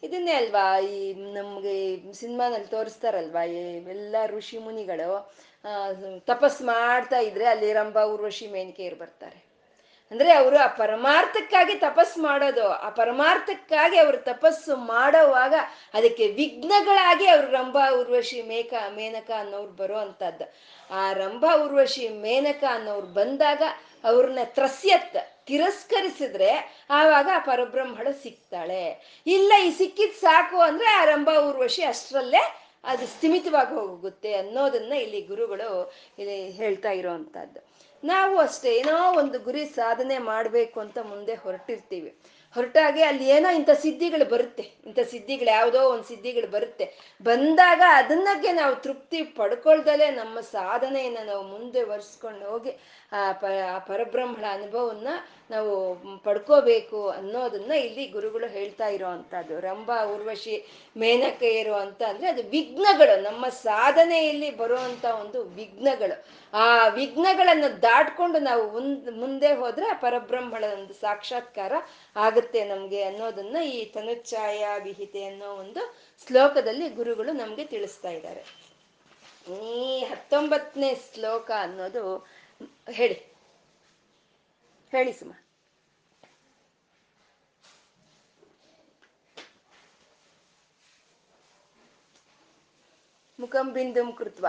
ಇದನ್ನೇ ಅಲ್ವಾ, ಈ ನಮ್ಗೆ ಸಿನಿಮಾನಲ್ಲಿ ತೋರಿಸ್ತಾರಲ್ವಾ ಎಲ್ಲ ಋಷಿ ಮುನಿಗಳು ತಪಸ್ ಮಾಡ್ತಾ ಇದ್ರೆ ಅಲ್ಲಿ ರಂಭ, ಊರ್ವಶಿ, ಮೇನಿಕೆಯರು ಬರ್ತಾರೆ. ಅಂದ್ರೆ ಅವರು ಆ ಪರಮಾರ್ಥಕ್ಕಾಗಿ ತಪಸ್ ಮಾಡೋದು. ಆ ಪರಮಾರ್ಥಕ್ಕಾಗಿ ಅವರು ತಪಸ್ಸು ಮಾಡೋವಾಗ ಅದಕ್ಕೆ ವಿಘ್ನಗಳಾಗಿ ಅವ್ರು ರಂಭಾ ಉರ್ವಶಿ ಮೇಕ, ಮೇನಕ ಅನ್ನೋರು ಬರೋ ಅಂತದ್ದು ಆ ರಂಭಾ ಉರ್ವಶಿ ಮೇನಕ ಅನ್ನೋರು ಬಂದಾಗ ಅವ್ರನ್ನ ತ್ರಸ್ಯತ್, ತಿರಸ್ಕರಿಸಿದ್ರೆ ಆವಾಗ ಆ ಪರಬ್ರಹ್ಮಳು ಸಿಗ್ತಾಳೆ. ಇಲ್ಲ, ಈ ಸಿಕ್ಕಿದ್ ಸಾಕು ಅಂದ್ರೆ ಆ ರಂಭಾ ಉರ್ವಶಿ ಅಷ್ಟರಲ್ಲೇ ಅದು ಸ್ಥಿಮಿತವಾಗಿ ಹೋಗುತ್ತೆ ಅನ್ನೋದನ್ನ ಇಲ್ಲಿ ಗುರುಗಳು ಇಲ್ಲಿ ಹೇಳ್ತಾ ಇರೋವಂಥದ್ದು. ನಾವು ಅಷ್ಟೇ ಏನೋ ಒಂದು ಗುರಿ ಸಾಧನೆ ಮಾಡಬೇಕು ಅಂತ ಮುಂದೆ ಹೊರಟಿರ್ತೀವಿ. ಹೊರಟಾಗೆ ಅಲ್ಲಿ ಏನೋ ಇಂಥ ಸಿದ್ಧಿಗಳು ಬರುತ್ತೆ. ಇಂಥ ಸಿದ್ಧಿಗಳು ಯಾವುದೋ ಒಂದು ಸಿದ್ಧಿಗಳು ಬರುತ್ತೆ. ಬಂದಾಗ ಅದನ್ನಕ್ಕೆ ನಾವು ತೃಪ್ತಿ ಪಡ್ಕೊಳ್ದಲೇ ನಮ್ಮ ಸಾಧನೆಯನ್ನು ನಾವು ಮುಂದೆ ಒರೆಸ್ಕೊಂಡು ಹೋಗಿ ಆ ಪ ಆ ಪರಬ್ರಹ್ಮಣ ಅನುಭವನ್ನ ನಾವು ಪಡ್ಕೋಬೇಕು ಅನ್ನೋದನ್ನ ಇಲ್ಲಿ ಗುರುಗಳು ಹೇಳ್ತಾ ಇರೋ ಅಂಥದ್ದು. ರಂಭ ಉರ್ವಶಿ ಮೇನಕೆಯರು ಅಂತ ಅಂದ್ರೆ ಅದು ವಿಘ್ನಗಳು. ನಮ್ಮ ಸಾಧನೆಯಲ್ಲಿ ಬರುವಂತ ಒಂದು ವಿಘ್ನಗಳು. ಆ ವಿಘ್ನಗಳನ್ನು ದಾಟ್ಕೊಂಡು ನಾವು ಮುಂದೆ ಹೋದ್ರೆ ಪರಬ್ರಹ್ಮಳ ಒಂದು ಸಾಕ್ಷಾತ್ಕಾರ ಆಗುತ್ತೆ ನಮ್ಗೆ ಅನ್ನೋದನ್ನ ಈ ತನುಚ್ಛಾಯ ವಿಹಿತೆ ಅನ್ನೋ ಒಂದು ಶ್ಲೋಕದಲ್ಲಿ ಗುರುಗಳು ನಮ್ಗೆ ತಿಳಿಸ್ತಾ ಇದ್ದಾರೆ. ಈ ಹತ್ತೊಂಬತ್ತನೇ ಶ್ಲೋಕ ಅನ್ನೋದು ಹೇಳಿ. ಹೇಳಿ ಸುಮ. ಮುಖಂ ಬಿಂದುಂ ಕೃತ್ವ.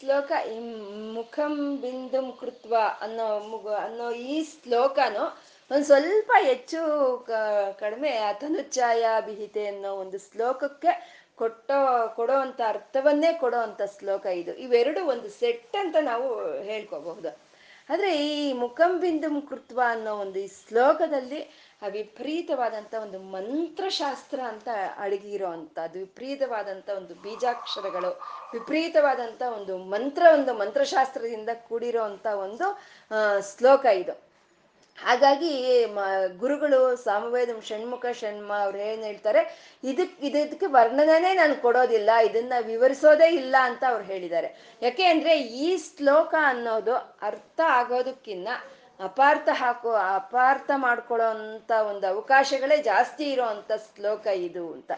ಶ್ಲೋಕ ಮುಖಂ ಬಿಂದು ಕೃತ್ವ ಅನ್ನೋ ಮುಗ ಅನ್ನೋ ಈ ಶ್ಲೋಕನು ಒಂದು ಸ್ವಲ್ಪ ಹೆಚ್ಚು ಕಡಿಮೆ ಅಥನುಚ್ಛಾಯ ಬಿಹಿತೆ ಅನ್ನೋ ಒಂದು ಶ್ಲೋಕಕ್ಕೆ ಕೊಟ್ಟೋ ಕೊಡೋ ಅಂತ ಅರ್ಥವನ್ನೇ ಕೊಡೋ ಅಂತ ಶ್ಲೋಕ ಇದು. ಇವೆರಡು ಒಂದು ಸೆಟ್ ಅಂತ ನಾವು ಹೇಳ್ಕೋಬಹುದು. ಆದ್ರೆ ಈ ಮುಖಂಬಿಂದು ಕೃತ್ವ ಅನ್ನೋ ಒಂದು ಈ ಶ್ಲೋಕದಲ್ಲಿ ವಿಪರೀತವಾದಂತ ಒಂದು ಮಂತ್ರಶಾಸ್ತ್ರ ಅಂತ ಅಡಗಿರೋ ಅಂಥದ್ದು ವಿಪರೀತವಾದಂಥ ಒಂದು ಬೀಜಾಕ್ಷರಗಳು ವಿಪರೀತವಾದಂಥ ಒಂದು ಮಂತ್ರ, ಒಂದು ಮಂತ್ರಶಾಸ್ತ್ರದಿಂದ ಕೂಡಿರೋ ಅಂಥ ಒಂದು ಶ್ಲೋಕ ಇದು. ಹಾಗಾಗಿ ಮ, ಗುರುಗಳು ಸಾಮವೇದಂ ಷಣ್ಮುಖ ಷಣ್ಮ ಅವ್ರು ಏನ್ ಹೇಳ್ತಾರೆ, ಇದಕ್, ಇದಕ್ಕೆ ವರ್ಣನೆ ನಾನು ಕೊಡೋದಿಲ್ಲ, ಇದನ್ನ ವಿವರಿಸೋದೇ ಇಲ್ಲ ಅಂತ ಅವ್ರು ಹೇಳಿದ್ದಾರೆ. ಯಾಕೆ ಅಂದ್ರೆ ಈ ಶ್ಲೋಕ ಅನ್ನೋದು ಅರ್ಥ ಆಗೋದಕ್ಕಿನ್ನ ಅಪಾರ್ಥ ಹಾಕೋ, ಅಪಾರ್ಥ ಮಾಡ್ಕೊಳ್ಳೋ ಅಂತ ಒಂದು ಅವಕಾಶಗಳೇ ಜಾಸ್ತಿ ಇರೋ ಅಂತ ಶ್ಲೋಕ ಇದು ಅಂತ.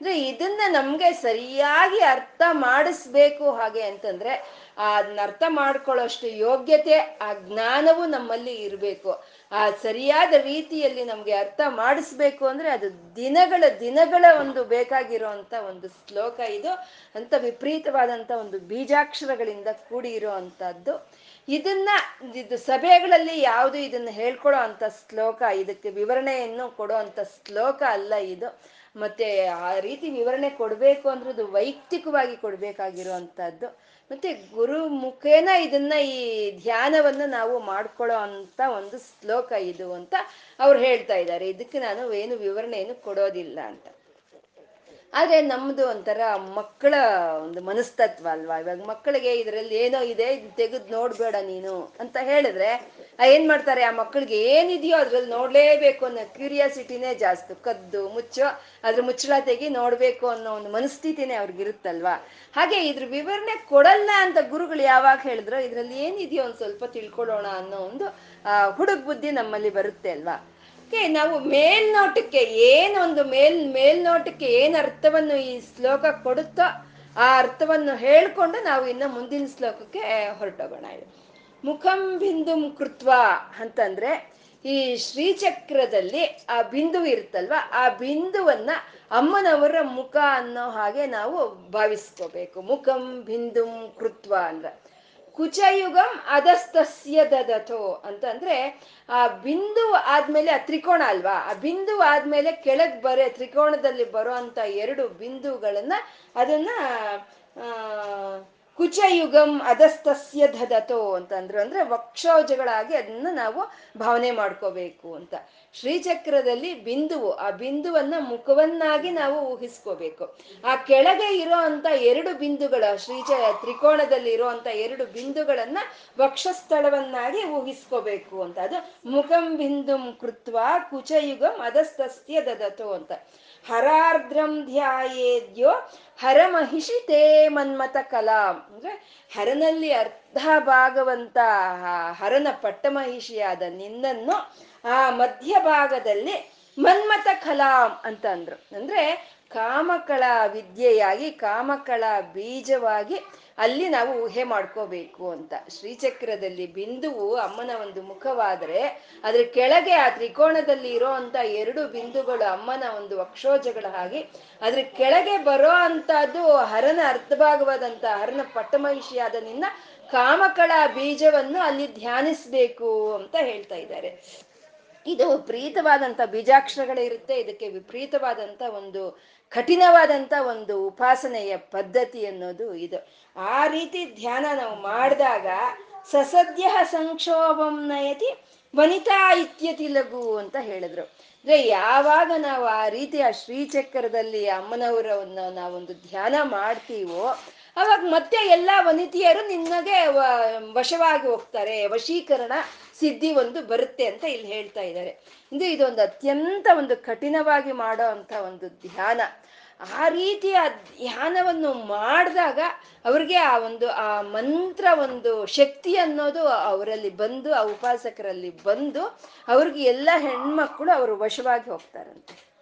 ಅಂದ್ರೆ ಇದನ್ನ ನಮ್ಗೆ ಸರಿಯಾಗಿ ಅರ್ಥ ಮಾಡಿಸ್ಬೇಕು ಹಾಗೆ ಅಂತಂದ್ರೆ, ಅದನ್ನ ಅರ್ಥ ಮಾಡ್ಕೊಳ್ಳೋಷ್ಟು ಯೋಗ್ಯತೆ, ಆ ಜ್ಞಾನವು ನಮ್ಮಲ್ಲಿ ಇರಬೇಕು. ಆ ಸರಿಯಾದ ರೀತಿಯಲ್ಲಿ ನಮ್ಗೆ ಅರ್ಥ ಮಾಡಿಸ್ಬೇಕು ಅಂದ್ರೆ ಅದು ದಿನಗಳ ದಿನಗಳ ಒಂದು ಬೇಕಾಗಿರೋ ಅಂತ ಒಂದು ಶ್ಲೋಕ ಇದು. ಅಂತ ವಿಪರೀತವಾದಂತ ಒಂದು ಬೀಜಾಕ್ಷರಗಳಿಂದ ಕೂಡಿರೋ ಅಂಥದ್ದು ಇದನ್ನ ಇದು ಸಭೆಗಳಲ್ಲಿ ಯಾವುದು ಇದನ್ನ ಹೇಳ್ಕೊಡೋ ಅಂತ ಶ್ಲೋಕ, ಇದಕ್ಕೆ ವಿವರಣೆಯನ್ನು ಕೊಡೋ ಅಂತ ಶ್ಲೋಕ ಅಲ್ಲ ಇದು. ಮತ್ತೆ ಆ ರೀತಿ ವಿವರಣೆ ಕೊಡಬೇಕು ಅಂದ್ರೆ ಅದು ವೈಯಕ್ತಿಕವಾಗಿ ಕೊಡ್ಬೇಕಾಗಿರುವಂತಹದ್ದು. ಮತ್ತೆ ಗುರು ಮುಖೇನ ಇದನ್ನ ಈ ಧ್ಯಾನವನ್ನ ನಾವು ಮಾಡ್ಕೊಳ್ಳೋ ಅಂತ ಒಂದು ಶ್ಲೋಕ ಇದು ಅಂತ ಅವ್ರು ಹೇಳ್ತಾ ಇದ್ದಾರೆ. ಇದಕ್ಕೆ ನಾನು ಏನು ವಿವರಣೆಯನ್ನು ಕೊಡೋದಿಲ್ಲ ಅಂತ. ಆದ್ರೆ ನಮ್ದು ಒಂಥರ ಮಕ್ಕಳ ಒಂದು ಮನಸ್ತತ್ವ ಅಲ್ವಾ? ಇವಾಗ ಮಕ್ಕಳಿಗೆ ಇದರಲ್ಲಿ ಏನೋ ಇದೆ ತೆಗೆದು ನೋಡ್ಬೇಡ ನೀನು ಅಂತ ಹೇಳಿದ್ರೆ ಏನ್ ಮಾಡ್ತಾರೆ? ಆ ಮಕ್ಕಳಿಗೆ ಏನಿದೆಯೋ ಅದ್ರಲ್ಲಿ ನೋಡ್ಲೇಬೇಕು ಅನ್ನೋ ಕ್ಯೂರಿಯಾಸಿಟಿನೇ ಜಾಸ್ತಿ, ಕದ್ದು, ಮುಚ್ಚೋ, ಅದ್ರ ಮುಚ್ಚಳ ತೆಗಿ ನೋಡ್ಬೇಕು ಅನ್ನೋ ಒಂದು ಮನಸ್ಥಿತಿನೇ ಅವ್ರಿಗಿರುತ್ತಲ್ವಾ? ಹಾಗೆ ಇದ್ರ ವಿವರಣೆ ಕೊಡಲ್ಲ ಅಂತ ಗುರುಗಳು ಯಾವಾಗ ಹೇಳಿದ್ರು, ಇದ್ರಲ್ಲಿ ಏನಿದೆಯೋ ಒಂದ್ ಸ್ವಲ್ಪ ತಿಳ್ಕೊಳ್ಳೋಣ ಅನ್ನೋ ಒಂದು ಹುಡುಗ ಬುದ್ಧಿ ನಮ್ಮಲ್ಲಿ ಬರುತ್ತೆ ಅಲ್ವಾ? ಕೆ ನಾವು ಮೇಲ್ನೋಟಕ್ಕೆ ಏನೊಂದು ಮೇಲ್, ಮೇಲ್ನೋಟಕ್ಕೆ ಏನು ಅರ್ಥವನ್ನು ಈ ಶ್ಲೋಕ ಕೊಡುತ್ತೋ ಆ ಅರ್ಥವನ್ನು ಹೇಳಿಕೊಂಡು ನಾವು ಇನ್ನು ಮುಂದಿನ ಶ್ಲೋಕಕ್ಕೆ ಹೊರಟೋಗೋಣ ಮುಖಂ ಬಿಂದುಂ ಕೃತ್ವ ಅಂತಂದ್ರೆ ಈ ಶ್ರೀಚಕ್ರದಲ್ಲಿ ಆ ಬಿಂದು ಇರುತ್ತಲ್ವ, ಆ ಬಿಂದುವನ್ನ ಅಮ್ಮನವರ ಮುಖ ಅನ್ನೋ ಹಾಗೆ ನಾವು ಭಾವಿಸ್ಕೋಬೇಕು. ಮುಖಂ ಬಿಂದುಂ ಕೃತ್ವ ಅಂದ್ರೆ ಕುಚಯುಗಂ ಅದಸ್ತಸ್ಯ ದದಥೋ ಅಂತಂದ್ರೆ ಆ ಬಿಂದು ಆದ್ಮೇಲೆ ಆ ತ್ರಿಕೋಣ ಅಲ್ವಾ? ಆ ಬಿಂದು ಆದ್ಮೇಲೆ ಕೆಳಗ್ ಬರೆ, ತ್ರಿಕೋಣದಲ್ಲಿ ಬರೋ ಅಂತ ಎರಡು ಬಿಂದುಗಳನ್ನ ಅದನ್ನ, ಆ ಕುಚಯುಗಂ ಅಧಸ್ತಸ್ಯ ದದತೋ ಅಂತಂದ್ರು ಅಂದ್ರೆ ವಕ್ಷೋಜಗಳಾಗಿ ಅದನ್ನ ನಾವು ಭಾವನೆ ಮಾಡ್ಕೋಬೇಕು ಅಂತ. ಶ್ರೀಚಕ್ರದಲ್ಲಿ ಬಿಂದುವು, ಆ ಬಿಂದುವನ್ನ ಮುಖವನ್ನಾಗಿ ನಾವು ಊಹಿಸ್ಕೋಬೇಕು. ಆ ಕೆಳಗೆ ಇರೋ ಅಂತ ಎರಡು ಬಿಂದುಗಳ, ಶ್ರೀಚ ತ್ರಿಕೋಣದಲ್ಲಿ ಇರೋ ಅಂತ ಎರಡು ಬಿಂದುಗಳನ್ನ ವಕ್ಷಸ್ಥಳವನ್ನಾಗಿ ಊಹಿಸ್ಕೋಬೇಕು ಅಂತ. ಅದು ಮುಖಂ ಬಿಂದುಂ ಕೃತ್ವ ಕುಚಯುಗಂ ಅಧಸ್ತಸ್ಯ ದದತೋ ಅಂತ. ಹರಾರ್ದ್ರಂ ಧ್ಯಾಯೇದ್ಯೋ ಹರಮಹಿಷಿ ತೇ ಮನ್ಮತ ಕಲಾ. ಅಂದ್ರೆ ಹರನಲ್ಲಿ ಅರ್ಧ ಭಾಗವಂತ ಹರನ ಪಟ್ಟಮಹಿಷಿಯಾದ ನಿನ್ನನ್ನು ಆ ಮಧ್ಯ ಭಾಗದಲ್ಲಿ ಮನ್ಮತ ಕಲಾಂ ಅಂತ ಅಂದ್ರು. ಅಂದ್ರೆ ಕಾಮಕಳ ವಿದ್ಯೆಯಾಗಿ ಕಾಮಕಳ ಬೀಜವಾಗಿ ಅಲ್ಲಿ ನಾವು ಊಹೆ ಮಾಡ್ಕೋಬೇಕು ಅಂತ. ಶ್ರೀಚಕ್ರದಲ್ಲಿ ಬಿಂದುವು ಅಮ್ಮನ ಒಂದು ಮುಖವಾದರೆ ಅದ್ರ ಕೆಳಗೆ ಆ ತ್ರಿಕೋಣದಲ್ಲಿ ಇರೋ ಅಂತ ಎರಡು ಬಿಂದುಗಳು ಅಮ್ಮನ ಒಂದು ವಕ್ಷೋಜಗಳ ಹಾಗೆ. ಅದ್ರ ಕೆಳಗೆ ಬರೋ ಅಂತದ್ದು ಹರನ ಅರ್ಥಭಾಗವಾದಂತ ಹರನ ಪಟ್ಟಮಹಿಷಿಯಾದ ನಿನ್ನ ಕಾಮಕಳ ಬೀಜವನ್ನು ಅಲ್ಲಿ ಧ್ಯಾನಿಸ್ಬೇಕು ಅಂತ ಹೇಳ್ತಾ ಇದ್ದಾರೆ. ಇದು ವಿಪರೀತವಾದಂಥ ಬೀಜಾಕ್ಷರಗಳಿರುತ್ತೆ. ಇದಕ್ಕೆ ವಿಪರೀತವಾದಂಥ ಒಂದು ಕಠಿಣವಾದಂಥ ಒಂದು ಉಪಾಸನೆಯ ಪದ್ಧತಿ ಅನ್ನೋದು ಇದು. ಆ ರೀತಿ ಧ್ಯಾನ ನಾವು ಮಾಡಿದಾಗ ಸಸದ್ಯ ಸಂಕ್ಷೋಭಂ ನಯತಿ ವನಿತಾ ಇತ್ಯತಿ ಲಘು ಅಂತ ಹೇಳಿದ್ರು. ಅಂದ್ರೆ ಯಾವಾಗ ನಾವು ಆ ರೀತಿ ಆ ಶ್ರೀಚಕ್ರದಲ್ಲಿ ಅಮ್ಮನವರನ್ನ ನಾವೊಂದು ಧ್ಯಾನ ಮಾಡ್ತೀವೋ, ಅವಾಗ ಮತ್ತೆ ಎಲ್ಲ ವನಿತಿಯರು ನಿನ್ನಗೆ ವಶವಾಗಿ ಹೋಗ್ತಾರೆ, ವಶೀಕರಣ ಸಿದ್ಧಿ ಒಂದು ಬರುತ್ತೆ ಅಂತ ಇಲ್ಲಿ ಹೇಳ್ತಾ ಇದ್ದಾರೆ. ಅಂದ್ರೆ ಇದೊಂದು ಅತ್ಯಂತ ಒಂದು ಕಠಿಣವಾಗಿ ಮಾಡೋ ಅಂತ ಒಂದು ಧ್ಯಾನ. ಆ ರೀತಿಯ ಧ್ಯಾನವನ್ನು ಮಾಡಿದಾಗ ಅವ್ರಿಗೆ ಆ ಒಂದು, ಆ ಮಂತ್ರ ಒಂದು ಶಕ್ತಿ ಅನ್ನೋದು ಅವರಲ್ಲಿ ಬಂದು, ಆ ಉಪಾಸಕರಲ್ಲಿ ಬಂದು ಅವ್ರಿಗೆ ಎಲ್ಲ ಹೆಣ್ಮಕ್ಳು ಅವರು ವಶವಾಗಿ ಹೋಗ್ತಾರಂತೆ.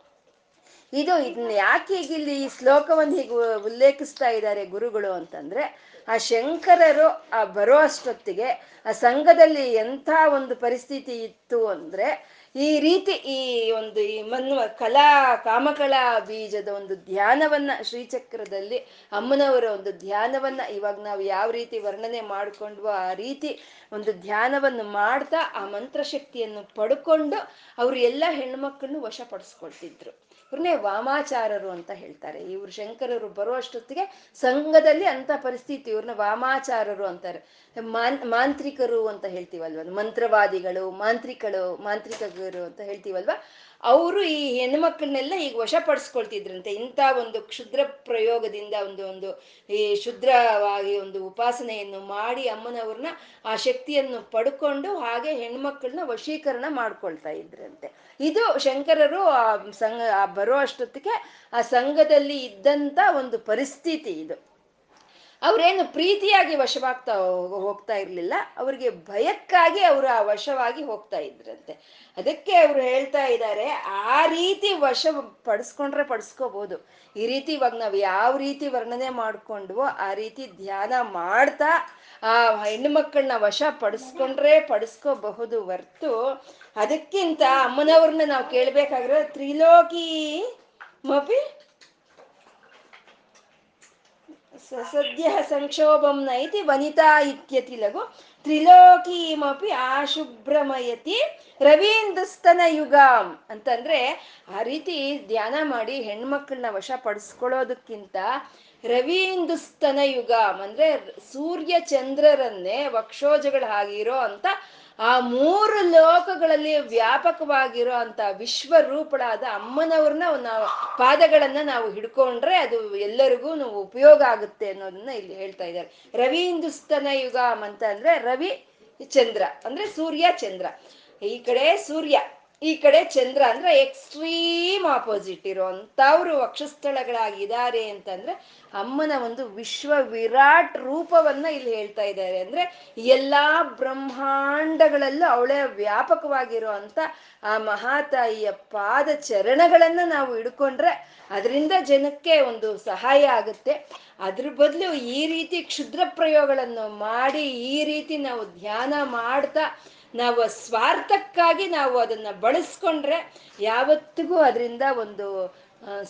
ಇದು ಇದನ್ನ ಯಾಕೆ ಇಲ್ಲಿ ಈ ಶ್ಲೋಕವನ್ನು ಹೀಗೆ ಉಲ್ಲೇಖಿಸ್ತಾ ಇದ್ದಾರೆ ಗುರುಗಳು ಅಂತಂದ್ರೆ, ಆ ಶಂಕರರು ಆ ಬರೋ ಅಷ್ಟೊತ್ತಿಗೆ ಆ ಸಂಘದಲ್ಲಿ ಎಂಥ ಒಂದು ಪರಿಸ್ಥಿತಿ ಇತ್ತು ಅಂದ್ರೆ, ಈ ರೀತಿ ಈ ಒಂದು ಈ ಮನ್ವ ಕಲಾ, ಕಾಮಕಲಾ ಬೀಜದ ಒಂದು ಧ್ಯಾನವನ್ನ ಶ್ರೀಚಕ್ರದಲ್ಲಿ ಅಮ್ಮನವರ ಒಂದು ಧ್ಯಾನವನ್ನ ಇವಾಗ ನಾವು ಯಾವ ರೀತಿ ವರ್ಣನೆ ಮಾಡಿಕೊಂಡ್ವೋ ಆ ರೀತಿ ಒಂದು ಧ್ಯಾನವನ್ನು ಮಾಡ್ತಾ ಆ ಮಂತ್ರಶಕ್ತಿಯನ್ನು ಪಡ್ಕೊಂಡು ಅವರು ಎಲ್ಲ ಹೆಣ್ಮಕ್ಳನ್ನು ವಶಪಡಿಸ್ಕೊಳ್ತಿದ್ರು. ಇವ್ರನ್ನೇ ವಾಮಾಚಾರರು ಅಂತ ಹೇಳ್ತಾರೆ. ಇವ್ರು ಶಂಕರರು ಬರೋ ಅಷ್ಟೊತ್ತಿಗೆ ಸಂಘದಲ್ಲಿ ಅಂತ ಪರಿಸ್ಥಿತಿ ಇವ್ರನ್ನ ವಾಮಾಚಾರರು ಅಂತಾರೆ. ಮಾನ್, ಮಾಂತ್ರಿಕರು ಅಂತ ಹೇಳ್ತೀವಲ್ವ? ಮಂತ್ರವಾದಿಗಳು, ಮಾಂತ್ರಿಕಳು, ಮಾಂತ್ರಿಕರು ಅಂತ ಹೇಳ್ತೀವಲ್ವ? ಅವರು ಈ ಹೆಣ್ಮಕ್ಳನ್ನೆಲ್ಲ ಈಗ ವಶಪಡಿಸ್ಕೊಳ್ತಿದ್ರಂತೆ. ಇಂಥ ಒಂದು ಕ್ಷುದ್ರ ಪ್ರಯೋಗದಿಂದ ಒಂದು ಒಂದು ಈ ಶುದ್ರವಾಗಿ ಒಂದು ಉಪಾಸನೆಯನ್ನು ಮಾಡಿ ಅಮ್ಮನವ್ರನ್ನ ಆ ಶಕ್ತಿಯನ್ನು ಪಡ್ಕೊಂಡು ಹಾಗೆ ಹೆಣ್ಮಕ್ಳನ್ನ ವಶೀಕರಣ ಮಾಡ್ಕೊಳ್ತಾ ಇದ್ರಂತೆ. ಇದು ಶಂಕರರು ಆ ಸಂಘ ಬರೋ ಅಷ್ಟೊತ್ತಿಗೆ ಆ ಸಂಘದಲ್ಲಿ ಇದ್ದಂತ ಒಂದು ಪರಿಸ್ಥಿತಿ ಇದು. ಅವ್ರೇನು ಪ್ರೀತಿಯಾಗಿ ವಶವಾಗ್ತಾ ಹೋಗ್ತಾ ಇರಲಿಲ್ಲ. ಅವರಿಗೆ ಭಯಕ್ಕಾಗಿ ಅವರು ಆ ವಶವಾಗಿ ಹೋಗ್ತಾ ಇದ್ರಂತೆ. ಅದಕ್ಕೆ ಅವರು ಹೇಳ್ತಾ ಇದ್ದಾರೆ ಆ ರೀತಿ ವಶ ಪಡಿಸ್ಕೊಂಡ್ರೆ ಪಡಿಸ್ಕೋಬಹುದು ಈ ರೀತಿ ಇವಾಗ ನಾವು ಯಾವ ರೀತಿ ವರ್ಣನೆ ಮಾಡ್ಕೊಂಡ್ವೋ, ಆ ರೀತಿ ಧ್ಯಾನ ಮಾಡ್ತಾ, ಆ ಹೆಣ್ಣು ಮಕ್ಕಳನ್ನ ವಶ ಪಡಿಸ್ಕೊಂಡ್ರೆ ಪಡಿಸ್ಕೋಬಹುದು ಹೊರ್ತು ಅದಕ್ಕಿಂತ ಅಮ್ಮನವ್ರನ್ನ ನಾವು ಕೇಳ್ಬೇಕಾಗಿರೋ ತ್ರಿಲೋಕಿ ಮಪಿ ಸದ್ಯ ಸಂಕ್ಷೋಭಂ ನೈತಿ ವನಿತಾ ಇತ್ಯತಿ ಲಘು ತ್ರಿಲೋಕೀಮಪಿ ಆಶುಭ್ರಮಯತಿ ರವೀಂದ್ರಸ್ತನ ಯುಗಾಂ ಅಂತಂದ್ರೆ ಆ ರೀತಿ ಧ್ಯಾನ ಮಾಡಿ ಹೆಣ್ಮಕ್ಳನ್ನ ವಶ ಪಡಿಸ್ಕೊಳ್ಳೋದಕ್ಕಿಂತ ರವೀಂದುಸ್ತನ ಯುಗಾಂ ಅಂದ್ರೆ ಸೂರ್ಯ ಚಂದ್ರರನ್ನೇ ವಕ್ಷೋಜಗಳ ಹಾಗಿರೋ ಅಂತ ಆ ಮೂರು ಲೋಕಗಳಲ್ಲಿ ವ್ಯಾಪಕವಾಗಿರೋ ಅಂತ ವಿಶ್ವರೂಪಳಾದ ಅಮ್ಮನವ್ರನ್ನ ನಾವು ಪಾದಗಳನ್ನ ನಾವು ಹಿಡ್ಕೊಂಡ್ರೆ ಅದು ಎಲ್ಲರಿಗೂ ಉಪಯೋಗ ಆಗುತ್ತೆ ಅನ್ನೋದನ್ನ ಇಲ್ಲಿ ಹೇಳ್ತಾ ಇದ್ದಾರೆ. ರವಿ ಹಿಂದುಸ್ತನ ಯುಗ ಅಂತ ಅಂದ್ರೆ ರವಿ ಚಂದ್ರ, ಅಂದ್ರೆ ಸೂರ್ಯ ಚಂದ್ರ. ಈ ಕಡೆ ಸೂರ್ಯ. ಈ ಕಡೆ ಚಂದ್ರ ಅಂದ್ರೆ ಎಕ್ಸ್ಟ್ರೀಮ್ ಆಪೋಸಿಟ್ ಇರೋ ಅವರು ವಕ್ಷಸ್ಥಳಗಳಾಗಿದ್ದಾರೆ ಅಂತಂದ್ರೆ ಅಮ್ಮನ ಒಂದು ವಿಶ್ವ ವಿರಾಟ್ ರೂಪವನ್ನ ಇಲ್ಲಿ ಹೇಳ್ತಾ ಇದ್ದಾರೆ. ಅಂದ್ರೆ ಎಲ್ಲಾ ಬ್ರಹ್ಮಾಂಡಗಳಲ್ಲೂ ಅವಳೇ ವ್ಯಾಪಕವಾಗಿರೋ ಅಂತ ಆ ಮಹಾತಾಯಿಯ ಪಾದ ಚರಣಗಳನ್ನ ನಾವು ಹಿಡ್ಕೊಂಡ್ರೆ ಅದರಿಂದ ಜನಕ್ಕೆ ಒಂದು ಸಹಾಯ ಆಗುತ್ತೆ. ಅದ್ರ ಬದಲು ಈ ರೀತಿ ಕ್ಷುದ್ರ ಪ್ರಯೋಗಗಳನ್ನು ಮಾಡಿ ಈ ರೀತಿ ನಾವು ಧ್ಯಾನ ಮಾಡ್ತಾ ನಾವು ಸ್ವಾರ್ಥಕ್ಕಾಗಿ ನಾವು ಅದನ್ನ ಬಳಸ್ಕೊಂಡ್ರೆ ಯಾವತ್ತಿಗೂ ಅದರಿಂದ ಒಂದು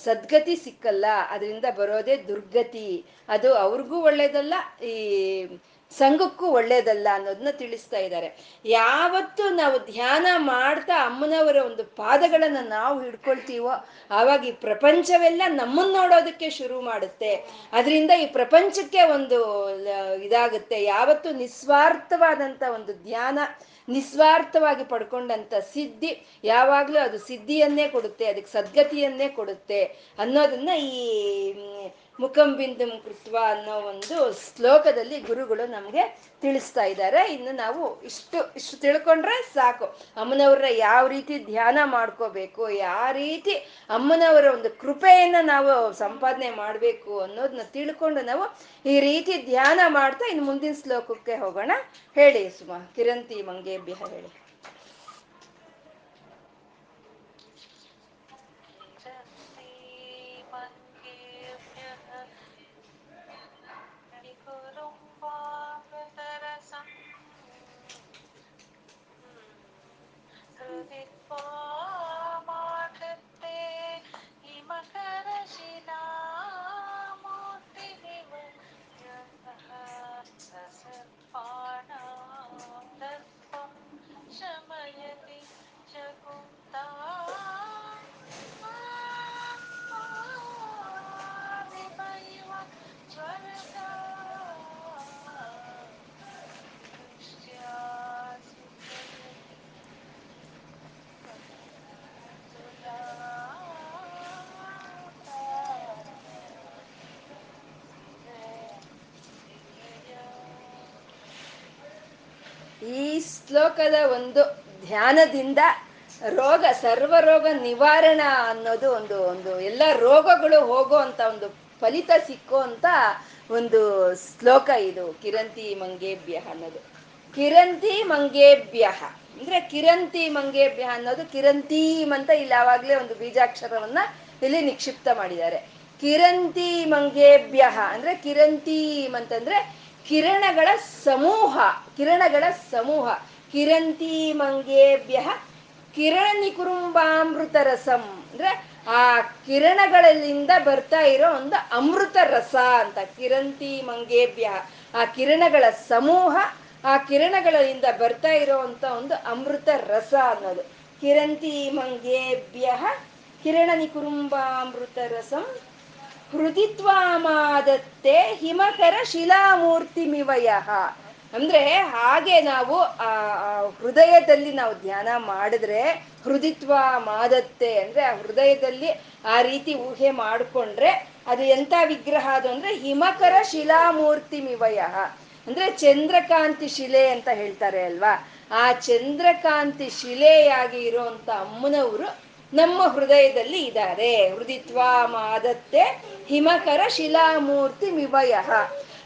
ಸದ್ಗತಿ ಸಿಕ್ಕಲ್ಲ. ಅದರಿಂದ ಬರೋದೇ ದುರ್ಗತಿ. ಅದು ಅವ್ರಿಗೂ ಒಳ್ಳೇದಲ್ಲ, ಈ ಸಂಘಕ್ಕೂ ಒಳ್ಳೇದಲ್ಲ ಅನ್ನೋದನ್ನ ತಿಳಿಸ್ತಾ ಇದ್ದಾರೆ. ಯಾವತ್ತು ನಾವು ಧ್ಯಾನ ಮಾಡ್ತಾ ಅಮ್ಮನವರ ಒಂದು ಪಾದಗಳನ್ನ ನಾವು ಹಿಡ್ಕೊಳ್ತೀವೋ, ಆವಾಗ ಈ ಪ್ರಪಂಚವೆಲ್ಲ ನಮ್ಮನ್ನ ನೋಡೋದಕ್ಕೆ ಶುರು ಮಾಡುತ್ತೆ. ಅದರಿಂದ ಈ ಪ್ರಪಂಚಕ್ಕೆ ಒಂದು ಇದಾಗುತ್ತೆ. ಯಾವತ್ತು ನಿಸ್ವಾರ್ಥವಾದಂತ ಒಂದು ಧ್ಯಾನ, ನಿಸ್ವಾರ್ಥವಾಗಿ ಪಡ್ಕೊಂಡಂತ ಸಿದ್ಧಿ ಯಾವಾಗ್ಲೂ ಅದು ಸಿದ್ಧಿಯನ್ನೇ ಕೊಡುತ್ತೆ, ಅದಕ್ಕೆ ಸದ್ಗತಿಯನ್ನೇ ಕೊಡುತ್ತೆ ಅನ್ನೋದನ್ನ ಈ ಮುಖಂಬಿಂದು ಕೃತ್ವ ಅನ್ನೋ ಒಂದು ಶ್ಲೋಕದಲ್ಲಿ ಗುರುಗಳು ನಮ್ಗೆ ತಿಳಿಸ್ತಾ ಇದ್ದಾರೆ. ಇನ್ನು ನಾವು ಇಷ್ಟು ಇಷ್ಟು ತಿಳ್ಕೊಂಡ್ರೆ ಸಾಕು. ಅಮ್ಮನವ್ರ ಯಾವ ರೀತಿ ಧ್ಯಾನ ಮಾಡ್ಕೋಬೇಕು, ಯಾವ ರೀತಿ ಅಮ್ಮನವರ ಒಂದು ಕೃಪೆಯನ್ನ ನಾವು ಸಂಪಾದನೆ ಮಾಡ್ಬೇಕು ಅನ್ನೋದನ್ನ ತಿಳ್ಕೊಂಡು ನಾವು ಈ ರೀತಿ ಧ್ಯಾನ ಮಾಡ್ತಾ ಇನ್ನು ಮುಂದಿನ ಶ್ಲೋಕಕ್ಕೆ ಹೋಗೋಣ. ಹೇಳಿ ಸುಮಾ ಕಿರಂತಿ ಮಂಗೇಭ್ಯ ಹೇಳಿ. ಈ ಶ್ಲೋಕದ ಒಂದು ಧ್ಯಾನದಿಂದ ರೋಗ ಸರ್ವ ರೋಗ ನಿವಾರಣ ಅನ್ನೋದು ಒಂದು ಒಂದು ಎಲ್ಲ ರೋಗಗಳು ಹೋಗೋ ಅಂತ ಒಂದು ಫಲಿತ ಸಿಕ್ಕೋ ಅಂತ ಒಂದು ಶ್ಲೋಕ ಇದು, ಕಿರಂತಿ ಮಂಗೇಭ್ಯ ಅನ್ನೋದು. ಕಿರಂತಿ ಮಂಗೇಭ್ಯ, ಅಂದ್ರೆ ಕಿರಂತಿ ಮಂಗೇಭ್ಯ ಅನ್ನೋದು ಕಿರಂತೀಮ್ ಅಂತ ಇಲ್ಲಿ ಆವಾಗ್ಲೇ ಒಂದು ಬೀಜಾಕ್ಷರವನ್ನ ಇಲ್ಲಿ ನಿಕ್ಷಿಪ್ತ ಮಾಡಿದ್ದಾರೆ. ಕಿರಂತಿ ಮಂಗೇಭ್ಯ, ಅಂದ್ರೆ ಕಿರಂತೀಮ್ ಅಂತಂದ್ರೆ ಕಿರಣಗಳ ಸಮೂಹ. ಕಿರಣಗಳ ಸಮೂಹ. ಕಿರಂತಿ ಮಂಗೇಭ್ಯ ಕಿರಣ ನಿಕುರುಂಬಾಮೃತ ರಸಂ ಅಂದ್ರೆ ಆ ಕಿರಣಗಳಿಂದ ಬರ್ತಾ ಇರೋ ಒಂದು ಅಮೃತ ರಸ ಅಂತ, ಕಿರಂತಿ ಮಂಗೇಭ್ಯ. ಆ ಕಿರಣಗಳ ಸಮೂಹ, ಆ ಕಿರಣಗಳಿಂದ ಬರ್ತಾ ಇರೋವಂಥ ಒಂದು ಅಮೃತ ರಸ ಅನ್ನೋದು. ಕಿರಂತಿ ಮಂಗೇಭ್ಯ ಕಿರಣ ನಿಕುರುಂಬಾಮೃತ ರಸಂ ಹೃದಿತ್ವಾಮಾದತ್ತೆ ಹಿಮಕರ ಶಿಲಾಮೂರ್ತಿ ಮಿವಯ ಅಂದ್ರೆ ಹಾಗೆ ನಾವು, ಆ ಹೃದಯದಲ್ಲಿ ನಾವು ಧ್ಯಾನ ಮಾಡಿದ್ರೆ ಹೃದಿತ್ವ, ಮಾದತ್ತೆ, ಅಂದ್ರೆ ಆ ಹೃದಯದಲ್ಲಿ ಆ ರೀತಿ ಊಹೆ ಮಾಡಿಕೊಂಡ್ರೆ ಅದು ಎಂತ ವಿಗ್ರಹ ಅದು ಅಂದ್ರೆ ಹಿಮಕರ ಶಿಲಾಮೂರ್ತಿ ಮಿವಯ ಅಂದ್ರೆ ಚಂದ್ರಕಾಂತಿ ಶಿಲೆ ಅಂತ ಹೇಳ್ತಾರೆ ಅಲ್ವಾ? ಆ ಚಂದ್ರಕಾಂತಿ ಶಿಲೆಯಾಗಿ ಇರುವಂತ ಅಮ್ಮನವರು ನಮ್ಮ ಹೃದಯದಲ್ಲಿ ಇದ್ದಾರೆ. ಹೃದಿತ್ವ, ಮಾದತ್ತೆ, ಹಿಮಕರ ಶಿಲಾಮೂರ್ತಿ ಮಿವಯ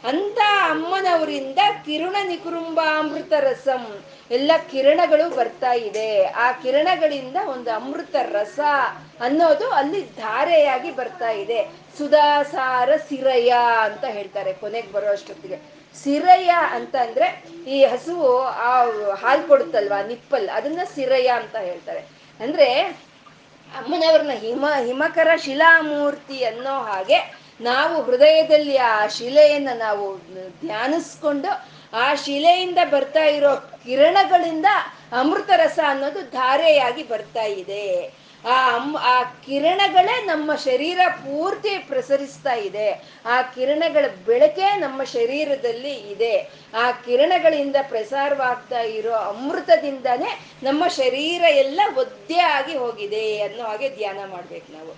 ಅಂತ ಅಮ್ಮನವರಿಂದ ಕಿರುಣ ನಿಕುರುಂಬಾಮೃತ ರಸಂ ಎಲ್ಲ ಕಿರಣಗಳು ಬರ್ತಾ ಇದೆ. ಆ ಕಿರಣಗಳಿಂದ ಒಂದು ಅಮೃತ ರಸ ಅನ್ನೋದು ಅಲ್ಲಿ ಧಾರೆಯಾಗಿ ಬರ್ತಾ ಇದೆ. ಸುಧಾಸಾರ ಸಿರಯ ಅಂತ ಹೇಳ್ತಾರೆ ಕೊನೆಗೆ ಬರೋ ಅಷ್ಟೊತ್ತಿಗೆ. ಸಿರಯ ಅಂತ ಅಂದ್ರೆ ಈ ಹಸುವು ಆ ಹಾಲು ಕೊಡುತ್ತಲ್ವಾ, ನಿಪ್ಪಲ್, ಅದನ್ನ ಸಿರಯ ಅಂತ ಹೇಳ್ತಾರೆ. ಅಂದ್ರೆ ಅಮ್ಮನವ್ರನ್ನ ಹಿಮ ಹಿಮಕರ ಶಿಲಾಮೂರ್ತಿ ಅನ್ನೋ ಹಾಗೆ ನಾವು ಹೃದಯದಲ್ಲಿ ಆ ಶಿಲೆಯನ್ನು ನಾವು ಧ್ಯಾನಿಸ್ಕೊಂಡು ಆ ಶಿಲೆಯಿಂದ ಬರ್ತಾ ಇರೋ ಕಿರಣಗಳಿಂದ ಅಮೃತ ರಸ ಅನ್ನೋದು ಧಾರೆಯಾಗಿ ಬರ್ತಾ ಇದೆ. ಆ ಅಮ್, ಆ ಕಿರಣಗಳೇ ನಮ್ಮ ಶರೀರ ಪೂರ್ತಿ ಪ್ರಸರಿಸ್ತಾ ಇದೆ. ಆ ಕಿರಣಗಳ ಬೆಳಕೆ ನಮ್ಮ ಶರೀರದಲ್ಲಿ ಇದೆ. ಆ ಕಿರಣಗಳಿಂದ ಪ್ರಸಾರವಾಗ್ತಾ ಇರೋ ಅಮೃತದಿಂದನೇ ನಮ್ಮ ಶರೀರ ಎಲ್ಲ ಒದ್ದೆ ಆಗಿ ಹೋಗಿದೆ ಅನ್ನೋ ಹಾಗೆ ಧ್ಯಾನ ಮಾಡ್ಬೇಕು ನಾವು.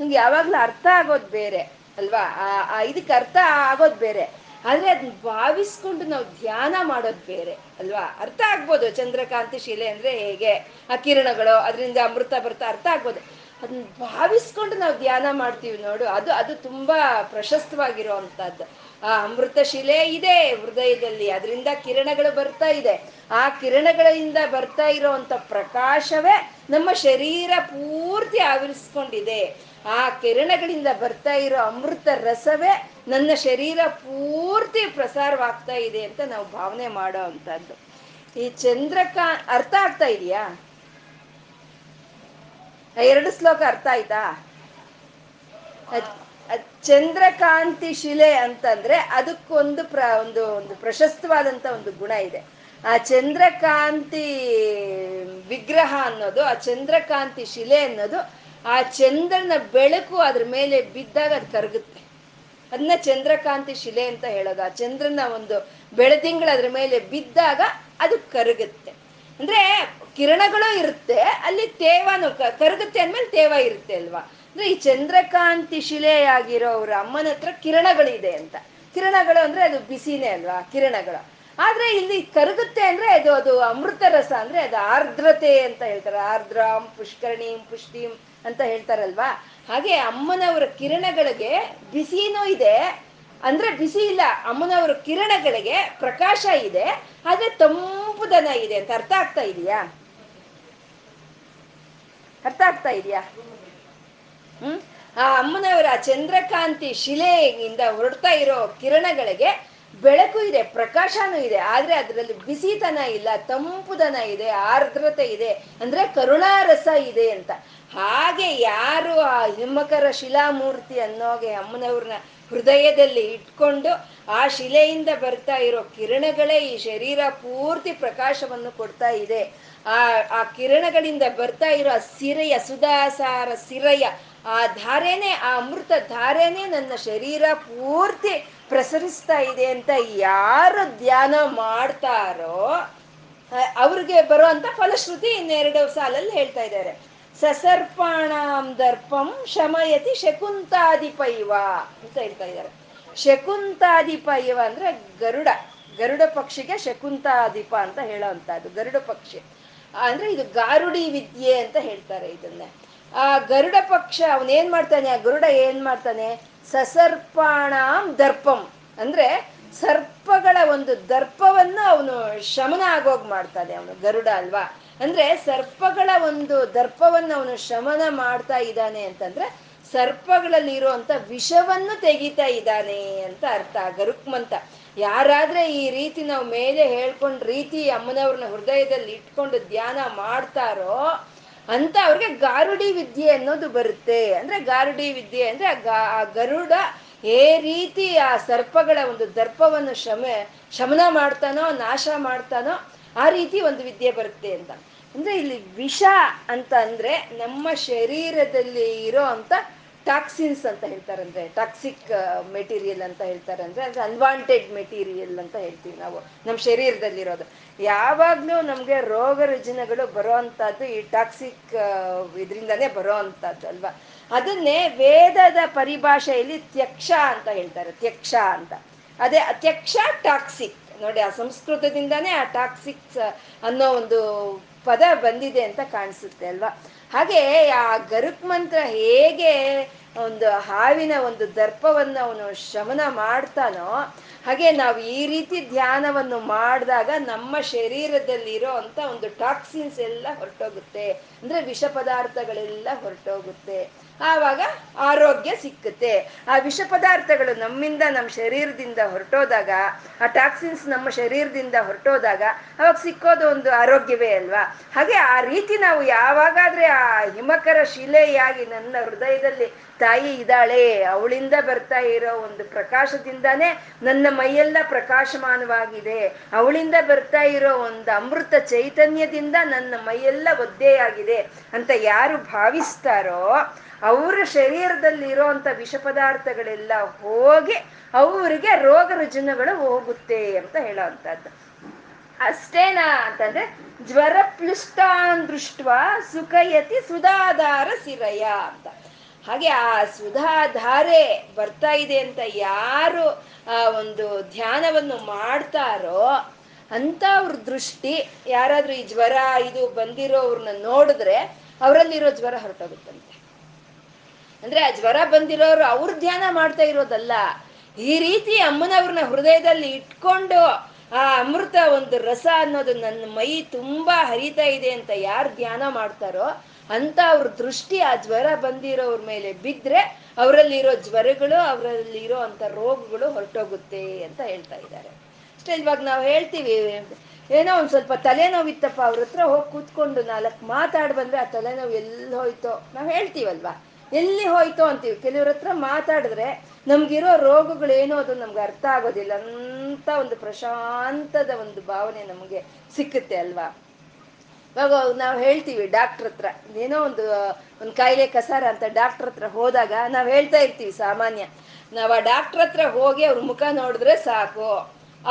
ನಮ್ಗೆ ಯಾವಾಗ್ಲೂ ಅರ್ಥ ಆಗೋದು ಬೇರೆ. ಅಲ್ವಾ? ಆ ಇದಕ್ಕೆ ಅರ್ಥ ಆಗೋದು ಬೇರೆ. ಆದರೆ ಅದನ್ನ ಭಾವಿಸ್ಕೊಂಡು ನಾವು ಧ್ಯಾನ ಮಾಡೋದು ಬೇರೆ, ಅಲ್ವಾ? ಅರ್ಥ ಆಗ್ಬೋದು ಚಂದ್ರಕಾಂತಿ ಶಿಲೆ ಅಂದರೆ ಹೇಗೆ? ಆ ಕಿರಣಗಳು, ಅದರಿಂದ ಅಮೃತ ಬರ್ತಾ ಅರ್ಥ ಆಗ್ಬೋದು. ಅದನ್ನ ಭಾವಿಸ್ಕೊಂಡು ನಾವು ಧ್ಯಾನ ಮಾಡ್ತೀವಿ ನೋಡು, ಅದು ಅದು ತುಂಬಾ ಪ್ರಶಸ್ತವಾಗಿರುವಂತಹದ್ದು ಆ ಅಮೃತ ಶಿಲೆ ಇದೆ ಹೃದಯದಲ್ಲಿ. ಅದರಿಂದ ಕಿರಣಗಳು ಬರ್ತಾ ಇದೆ. ಆ ಕಿರಣಗಳಿಂದ ಬರ್ತಾ ಇರುವಂತ ಪ್ರಕಾಶವೇ ನಮ್ಮ ಶರೀರ ಪೂರ್ತಿ ಆವರಿಸ್ಕೊಂಡಿದೆ. ಆ ಕಿರಣಗಳಿಂದ ಬರ್ತಾ ಇರೋ ಅಮೃತ ರಸವೇ ನನ್ನ ಶರೀರ ಪೂರ್ತಿ ಪ್ರಸಾರವಾಗ್ತಾ ಇದೆ ಅಂತ ನಾವು ಭಾವನೆ ಮಾಡೋ ಅಂತದ್ದು ಈ ಚಂದ್ರಕಾ ಅರ್ಥ ಆಗ್ತಾ ಇದೆಯಾ? ಎರಡು ಶ್ಲೋಕ ಅರ್ಥ ಆಯ್ತಾ? ಚಂದ್ರಕಾಂತಿ ಶಿಲೆ ಅಂತಂದ್ರೆ ಅದಕ್ಕೊಂದು ಪ್ರ, ಒಂದು ಒಂದು ಪ್ರಶಸ್ತವಾದಂತ ಒಂದು ಗುಣ ಇದೆ. ಆ ಚಂದ್ರಕಾಂತಿ ವಿಗ್ರಹ ಅನ್ನೋದು, ಆ ಚಂದ್ರಕಾಂತಿ ಶಿಲೆ ಅನ್ನೋದು ಆ ಚಂದ್ರನ ಬೆಳಕು ಅದ್ರ ಮೇಲೆ ಬಿದ್ದಾಗ ಅದು ಕರಗುತ್ತೆ. ಅದನ್ನ ಚಂದ್ರಕಾಂತಿ ಶಿಲೆ ಅಂತ ಹೇಳೋದು. ಆ ಚಂದ್ರನ ಒಂದು ಬೆಳದಿಂಗಳು ಅದ್ರ ಮೇಲೆ ಬಿದ್ದಾಗ ಅದು ಕರಗುತ್ತೆ. ಅಂದ್ರೆ ಕಿರಣಗಳು ಇರುತ್ತೆ, ಅಲ್ಲಿ ತೇವನು ಕರಗುತ್ತೆ ಅಂದ್ಮೇಲೆ ತೇವ ಇರುತ್ತೆ ಅಲ್ವಾ? ಅಂದ್ರೆ ಈ ಚಂದ್ರಕಾಂತಿ ಶಿಲೆಯಾಗಿರೋ ಅವ್ರ ಅಮ್ಮನ ಹತ್ರ ಕಿರಣಗಳಿದೆ ಅಂತ. ಕಿರಣಗಳು ಅಂದ್ರೆ ಅದು ಬಿಸಿನೇ ಅಲ್ವಾ? ಕಿರಣಗಳು. ಆದ್ರೆ ಇಲ್ಲಿ ಕರಗುತ್ತೆ ಅಂದ್ರೆ ಅದು ಅದು ಅಮೃತ ರಸ ಅಂದ್ರೆ ಅದು ಆರ್ದ್ರತೆ ಅಂತ ಹೇಳ್ತಾರೆ. ಆರ್ದ್ರಾಂ ಪುಷ್ಕರಣೀಂ ಪುಷ್ಟಿಂ ಅಂತ ಹೇಳ್ತಾರಲ್ವಾ? ಹಾಗೆ ಅಮ್ಮನವರ ಕಿರಣಗಳಿಗೆ ಬಿಸಿನೂ ಇದೆ. ಅಂದ್ರೆ ಬಿಸಿ ಇಲ್ಲ, ಅಮ್ಮನವರ ಕಿರಣಗಳಿಗೆ ಪ್ರಕಾಶ ಇದೆ. ಆದ್ರೆ ತಂಪುದನ ಇದೆ ಅಂತ ಅರ್ಥ ಆಗ್ತಾ ಇದೆಯಾ? ಅರ್ಥ ಆಗ್ತಾ ಇದೆಯಾ? ಹ್ಮ್? ಆ ಅಮ್ಮನವರ ಚಂದ್ರಕಾಂತಿ ಶಿಲೆಯಿಂದ ಹೊರಡ್ತಾ ಇರೋ ಕಿರಣಗಳಿಗೆ ಬೆಳಕು ಇದೆ, ಪ್ರಕಾಶನೂ ಇದೆ, ಆದ್ರೆ ಅದರಲ್ಲಿ ಬಿಸಿತನ ಇಲ್ಲ ತಂಪುದನ ಇದೆ, ಆರ್ದ್ರತೆ ಇದೆ, ಅಂದ್ರೆ ಕರುಣಾರಸ ಇದೆ ಅಂತ. ಹಾಗೆ ಯಾರು ಆ ಹಿಮ್ಮಕರ ಶಿಲಾಮೂರ್ತಿ ಅನ್ನೋಗೆ ಅಮ್ಮನವ್ರನ್ನ ಹೃದಯದಲ್ಲಿ ಇಟ್ಕೊಂಡು ಆ ಶಿಲೆಯಿಂದ ಬರ್ತಾ ಇರೋ ಕಿರಣಗಳೇ ಈ ಶರೀರ ಪೂರ್ತಿ ಪ್ರಕಾಶವನ್ನು ಕೊಡ್ತಾ ಇದೆ. ಆ ಆ ಕಿರಣಗಳಿಂದ ಬರ್ತಾ ಇರೋ ಸಿರೆಯ, ಸುಧಾಸಾರ ಸಿರಯ, ಆ ಧಾರೆನೇ, ಆ ಅಮೃತ ಧಾರೆನೇ ನನ್ನ ಶರೀರ ಪೂರ್ತಿ ಪ್ರಸರಿಸ್ತಾ ಇದೆ ಅಂತ ಯಾರು ಧ್ಯಾನ ಮಾಡ್ತಾರೋ ಅವ್ರಿಗೆ ಬರುವಂತ ಫಲಶ್ರುತಿ ಇನ್ನೆರಡು ಸಾಲಲ್ಲಿ ಹೇಳ್ತಾ ಇದ್ದಾರೆ. ಸಸರ್ಪಾಣಾಂ ದರ್ಪಂ ಶಮಯತಿ ಶಕುಂತಾದಿಪೈವ ಅಂತ ಹೇಳ್ತಾ ಇದ್ದಾರೆ. ಶಕುಂತಾದಿಪೈವ ಅಂದ್ರೆ ಗರುಡ ಗರುಡ ಪಕ್ಷಿಗೆ ಶಕುಂತಾದಿಪ ಅಂತ ಹೇಳೋ ಅಂತದ್ದು ಗರುಡ ಪಕ್ಷಿ. ಅಂದ್ರೆ ಇದು ಗಾರುಡಿ ವಿದ್ಯೆ ಅಂತ ಹೇಳ್ತಾರೆ ಇದನ್ನ. ಆ ಗರುಡ ಪಕ್ಷ ಅವನೇನ್ ಮಾಡ್ತಾನೆ? ಆ ಗರುಡ ಏನ್ ಮಾಡ್ತಾನೆ? ಸಸರ್ಪಾಣಾಂ ದರ್ಪಂ. ಅಂದ್ರೆ ಸರ್ಪಗಳ ಒಂದು ದರ್ಪವನ್ನು ಅವನು ಶಮನ ಆಗೋಗ್ ಮಾಡ್ತಾನೆ ಅವನು, ಗರುಡ ಅಲ್ವಾ? ಅಂದ್ರೆ ಸರ್ಪಗಳ ಒಂದು ದರ್ಪವನ್ನು ಅವನು ಶಮನ ಮಾಡ್ತಾ ಇದ್ದಾನೆ ಅಂತಂದ್ರೆ ಸರ್ಪಗಳಲ್ಲಿ ಇರುವಂತ ವಿಷವನ್ನು ತೆಗಿತಾ ಇದ್ದಾನೆ ಅಂತ ಅರ್ಥ. ಗರುಕ್ಮಂತ. ಯಾರಾದ್ರೆ ಈ ರೀತಿ ನಾವು ಮೇಲೆ ಹೇಳ್ಕೊಂಡ್ ರೀತಿ ಅಮ್ಮನವ್ರನ್ನ ಹೃದಯದಲ್ಲಿ ಇಟ್ಕೊಂಡು ಧ್ಯಾನ ಮಾಡ್ತಾರೋ ಅಂತ ಅವ್ರಿಗೆ ಗಾರುಡಿ ವಿದ್ಯೆ ಅನ್ನೋದು ಬರುತ್ತೆ. ಅಂದ್ರೆ ಗಾರುಡಿ ವಿದ್ಯೆ ಅಂದ್ರೆ ಆ ಗರುಡ ಏ ರೀತಿ ಆ ಸರ್ಪಗಳ ಒಂದು ದರ್ಪವನ್ನು ಶಮ, ಶಮನ ಮಾಡ್ತಾನೋ, ನಾಶ ಮಾಡ್ತಾನೋ ಆ ರೀತಿ ಒಂದು ವಿದ್ಯೆ ಬರುತ್ತೆ ಅಂತ. ಅಂದ್ರೆ ಇಲ್ಲಿ ವಿಷ ಅಂತ ಅಂದ್ರೆ ನಮ್ಮ ಶರೀರದಲ್ಲಿ ಇರೋ ಅಂತ ಟಾಕ್ಸಿನ್ಸ್ ಅಂತ ಹೇಳ್ತಾರೆ ಅಂದ್ರೆ ಟಾಕ್ಸಿಕ್ ಮೆಟೀರಿಯಲ್ ಅಂತ ಹೇಳ್ತಾರೆ ಅಂದ್ರೆ ಅಂದ್ರೆ ಅನ್ವಾಂಟೆಡ್ ಮೆಟೀರಿಯಲ್ ಅಂತ ಹೇಳ್ತೀವಿ ನಾವು. ನಮ್ಮ ಶರೀರದಲ್ಲಿರೋದು. ಯಾವಾಗ್ಲೂ ನಮ್ಗೆ ರೋಗ ರುಜಿನಗಳು ಬರೋ ಅಂತದ್ದು ಈ ಟಾಕ್ಸಿಕ್ ಇದರಿಂದಾನೇ ಬರೋ ಅಂತದ್ದು ಅಲ್ವಾ? ಅದನ್ನೇ ವೇದದ ಪರಿಭಾಷೆಯಲ್ಲಿ ತ್ಯಕ್ಷ ಅಂತ ಹೇಳ್ತಾರೆ, ತ್ಯಕ್ಷ ಅಂತ. ಅದೇ ಅತ್ಯಕ್ಷ ಟಾಕ್ಸಿಕ್. ನೋಡಿ, ಆ ಸಂಸ್ಕೃತದಿಂದಾನೇ ಆ ಟಾಕ್ಸಿಕ್ಸ್ ಅನ್ನೋ ಒಂದು ಪದ ಬಂದಿದೆ ಅಂತ ಕಾಣಿಸುತ್ತೆ ಅಲ್ವಾ? ಹಾಗೆ ಆ ಗರುಕ್ ಮಂತ್ರ ಹೇಗೆ ಒಂದು ಹಾವಿನ ಒಂದು ದರ್ಪವನ್ನು ಅವನು ಶಮನ ಮಾಡ್ತಾನೋ, ಹಾಗೆ ನಾವು ಈ ರೀತಿ ಧ್ಯಾನವನ್ನು ಮಾಡಿದಾಗ ನಮ್ಮ ಶರೀರದಲ್ಲಿರೋ ಅಂತ ಒಂದು ಟಾಕ್ಸಿನ್ಸ್ ಎಲ್ಲ ಹೊರಟೋಗುತ್ತೆ. ಅಂದ್ರೆ ವಿಷ ಪದಾರ್ಥಗಳೆಲ್ಲ ಹೊರಟೋಗುತ್ತೆ. ಆವಾಗ ಆರೋಗ್ಯ ಸಿಕ್ಕುತ್ತೆ. ಆ ವಿಷ ಪದಾರ್ಥಗಳು ನಮ್ಮಿಂದ ನಮ್ಮ ಶರೀರದಿಂದ ಹೊರಟೋದಾಗ, ಆ ಟಾಕ್ಸಿನ್ಸ್ ನಮ್ಮ ಶರೀರದಿಂದ ಹೊರಟೋದಾಗ ಅವಾಗ ಸಿಕ್ಕೋದು ಒಂದು ಆರೋಗ್ಯವೇ ಅಲ್ವಾ? ಹಾಗೆ ಆ ರೀತಿ ನಾವು ಯಾವಾಗಾದ್ರೆ ಆ ಹಿಮಕರ ಶಿಲೆಯಾಗಿ ನನ್ನ ಹೃದಯದಲ್ಲಿ ತಾಯಿ ಇದ್ದಾಳೆ, ಅವಳಿಂದ ಬರ್ತಾ ಇರೋ ಒಂದು ಪ್ರಕಾಶದಿಂದಾನೇ ನನ್ನ ಮೈಯೆಲ್ಲ ಪ್ರಕಾಶಮಾನವಾಗಿದೆ. ಅವಳಿಂದ ಬರ್ತಾ ಇರೋ ಒಂದು ಅಮೃತ ಚೈತನ್ಯದಿಂದ ನನ್ನ ಮೈಯೆಲ್ಲ ಒದ್ದೆಯಾಗಿದೆ. ಅಂತ ಯಾರು ಭಾವಿಸ್ತಾರೋ ಅವರ ಶರೀರದಲ್ಲಿ ಇರೋಂಥ ವಿಷ ಪದಾರ್ಥಗಳೆಲ್ಲ ಹೋಗಿ ಅವರಿಗೆ ರೋಗ ರುಜಿನಗಳು ಹೋಗುತ್ತೆ ಅಂತ ಹೇಳೋವಂಥದ್ದು. ಅಷ್ಟೇನಾ ಅಂತಂದ್ರೆ ಜ್ವರ ಪ್ಲುಷ್ಟಾನ್ ದೃಷ್ಟ ಸುಖಯತಿ ಸುಧಾಧಾರ ಸಿರಯ ಅಂತ. ಹಾಗೆ ಆ ಸುಧಾಧಾರೆ ಬರ್ತಾ ಇದೆ ಅಂತ ಯಾರು ಆ ಒಂದು ಧ್ಯಾನವನ್ನು ಮಾಡ್ತಾರೋ ಅಂತ ಅವ್ರ ದೃಷ್ಟಿ, ಯಾರಾದ್ರೂ ಈ ಜ್ವರ ಇದು ಬಂದಿರೋವ್ರನ್ನ ನೋಡಿದ್ರೆ ಅವರಲ್ಲಿರೋ ಜ್ವರ ಹೊರಟೋಗುತ್ತಂತೆ. ಅಂದ್ರೆ ಆ ಜ್ವರ ಬಂದಿರೋರು ಅವ್ರ ಧ್ಯಾನ ಮಾಡ್ತಾ ಇರೋದಲ್ಲ, ಈ ರೀತಿ ಅಮ್ಮನವ್ರನ್ನ ಹೃದಯದಲ್ಲಿ ಇಟ್ಕೊಂಡು ಆ ಅಮೃತ ಒಂದು ರಸ ಅನ್ನೋದು ನನ್ನ ಮೈ ತುಂಬಾ ಹರಿತಾ ಇದೆ ಅಂತ ಯಾರು ಧ್ಯಾನ ಮಾಡ್ತಾರೋ ಅಂತ ಅವ್ರ ದೃಷ್ಟಿ ಆ ಜ್ವರ ಬಂದಿರೋವ್ರ ಮೇಲೆ ಬಿದ್ರೆ ಅವರಲ್ಲಿರೋ ಜ್ವರಗಳು, ಅವರಲ್ಲಿರೋ ಅಂತ ರೋಗಗಳು ಹೊರಟೋಗುತ್ತೆ ಅಂತ ಹೇಳ್ತಾ ಇದ್ದಾರೆ. ಅಷ್ಟೇ ಇವಾಗ ನಾವು ಹೇಳ್ತೀವಿ, ಏನೋ ಒಂದು ಸ್ವಲ್ಪ ತಲೆನೋವಿತ್ತಪ್ಪ ಅವ್ರ ಹತ್ರ ಹೋಗಿ ಕೂತ್ಕೊಂಡು ನಾಲ್ಕು ಮಾತಾಡಿ ಬಂದ್ರೆ ಆ ತಲೆನೋವು ಎಲ್ಲಿ ಹೋಯ್ತೋ, ನಾವು ಹೇಳ್ತೀವಲ್ವಾ? ಎಲ್ಲಿ ಹೋಯ್ತೋ ಅಂತೀವಿ. ಕೆಲವ್ರ ಹತ್ರ ಮಾತಾಡಿದ್ರೆ ನಮ್ಗಿರೋ ರೋಗಗಳೇನೋ ಅದು ನಮ್ಗೆ ಅರ್ಥ ಆಗೋದಿಲ್ಲ. ಅಂತ ಒಂದು ಪ್ರಶಾಂತದ ಒಂದು ಭಾವನೆ ನಮಗೆ ಸಿಕ್ಕುತ್ತೆ ಅಲ್ವಾ? ಇವಾಗ ನಾವು ಹೇಳ್ತೀವಿ ಡಾಕ್ಟ್ರ್ ಹತ್ರ. ಏನೋ ಒಂದು ಒಂದು ಕಾಯಿಲೆ ಕಸಾರ ಅಂತ ಡಾಕ್ಟ್ರ್ ಹತ್ರ ಹೋದಾಗ ನಾವು ಹೇಳ್ತಾ ಇರ್ತೀವಿ ಸಾಮಾನ್ಯ. ನಾವು ಆ ಡಾಕ್ಟ್ರ್ ಹತ್ರ ಹೋಗಿ ಅವ್ರ ಮುಖ ನೋಡಿದ್ರೆ ಸಾಕು.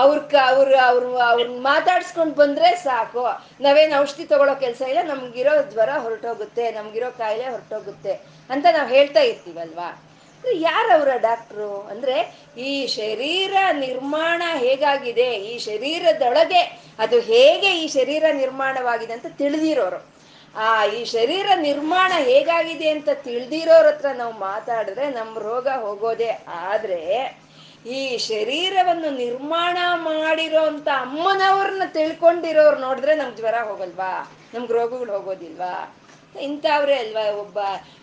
ಅವ್ರ ಅವ್ರ ಅವ್ರ ಅವ್ರನ್ನ ಮಾತಾಡ್ಸ್ಕೊಂಡ್ ಬಂದ್ರೆ ಸಾಕು. ನಾವೇನು ಔಷಧಿ ತಗೊಳ್ಳೋ ಕೆಲಸ ಇಲ್ಲ, ನಮ್ಗಿರೋ ಜ್ವರ ಹೊರಟೋಗುತ್ತೆ, ನಮ್ಗಿರೋ ಕಾಯಿಲೆ ಹೊರಟೋಗುತ್ತೆ ಅಂತ ನಾವು ಹೇಳ್ತಾ ಇರ್ತೀವಲ್ವಾ? ಯಾರವರ ಡಾಕ್ಟ್ರು? ಅಂದ್ರೆ ಈ ಶರೀರ ನಿರ್ಮಾಣ ಹೇಗಾಗಿದೆ? ಈ ಶರೀರದೊಳಗೆ ಅದು ಹೇಗೆ ಈ ಶರೀರ ನಿರ್ಮಾಣವಾಗಿದೆ ಅಂತ ತಿಳಿದಿರೋರು. ಆ ಈ ಶರೀರ ನಿರ್ಮಾಣ ಹೇಗಾಗಿದೆ ಅಂತ ತಿಳಿದಿರೋರ ಹತ್ರ ನಾವು ಮಾತಾಡಿದ್ರೆ ನಮ್ಮ ರೋಗ ಹೋಗೋದೇ ಆದ್ರೆ ಈ ಶರೀರವನ್ನು ನಿರ್ಮಾಣ ಮಾಡಿರೋ ಅಂತ ಅಮ್ಮನವ್ರನ್ನ ತಿಳ್ಕೊಂಡಿರೋರು ನೋಡಿದ್ರೆ ನಮ್ಗೆ ಜ್ವರ ಹೋಗಲ್ವಾ? ನಮ್ಗೆ ರೋಗಗಳು ಹೋಗೋದಿಲ್ವಾ? ಇಂಥವ್ರೆ ಅಲ್ವಾ ಒಬ್ಬ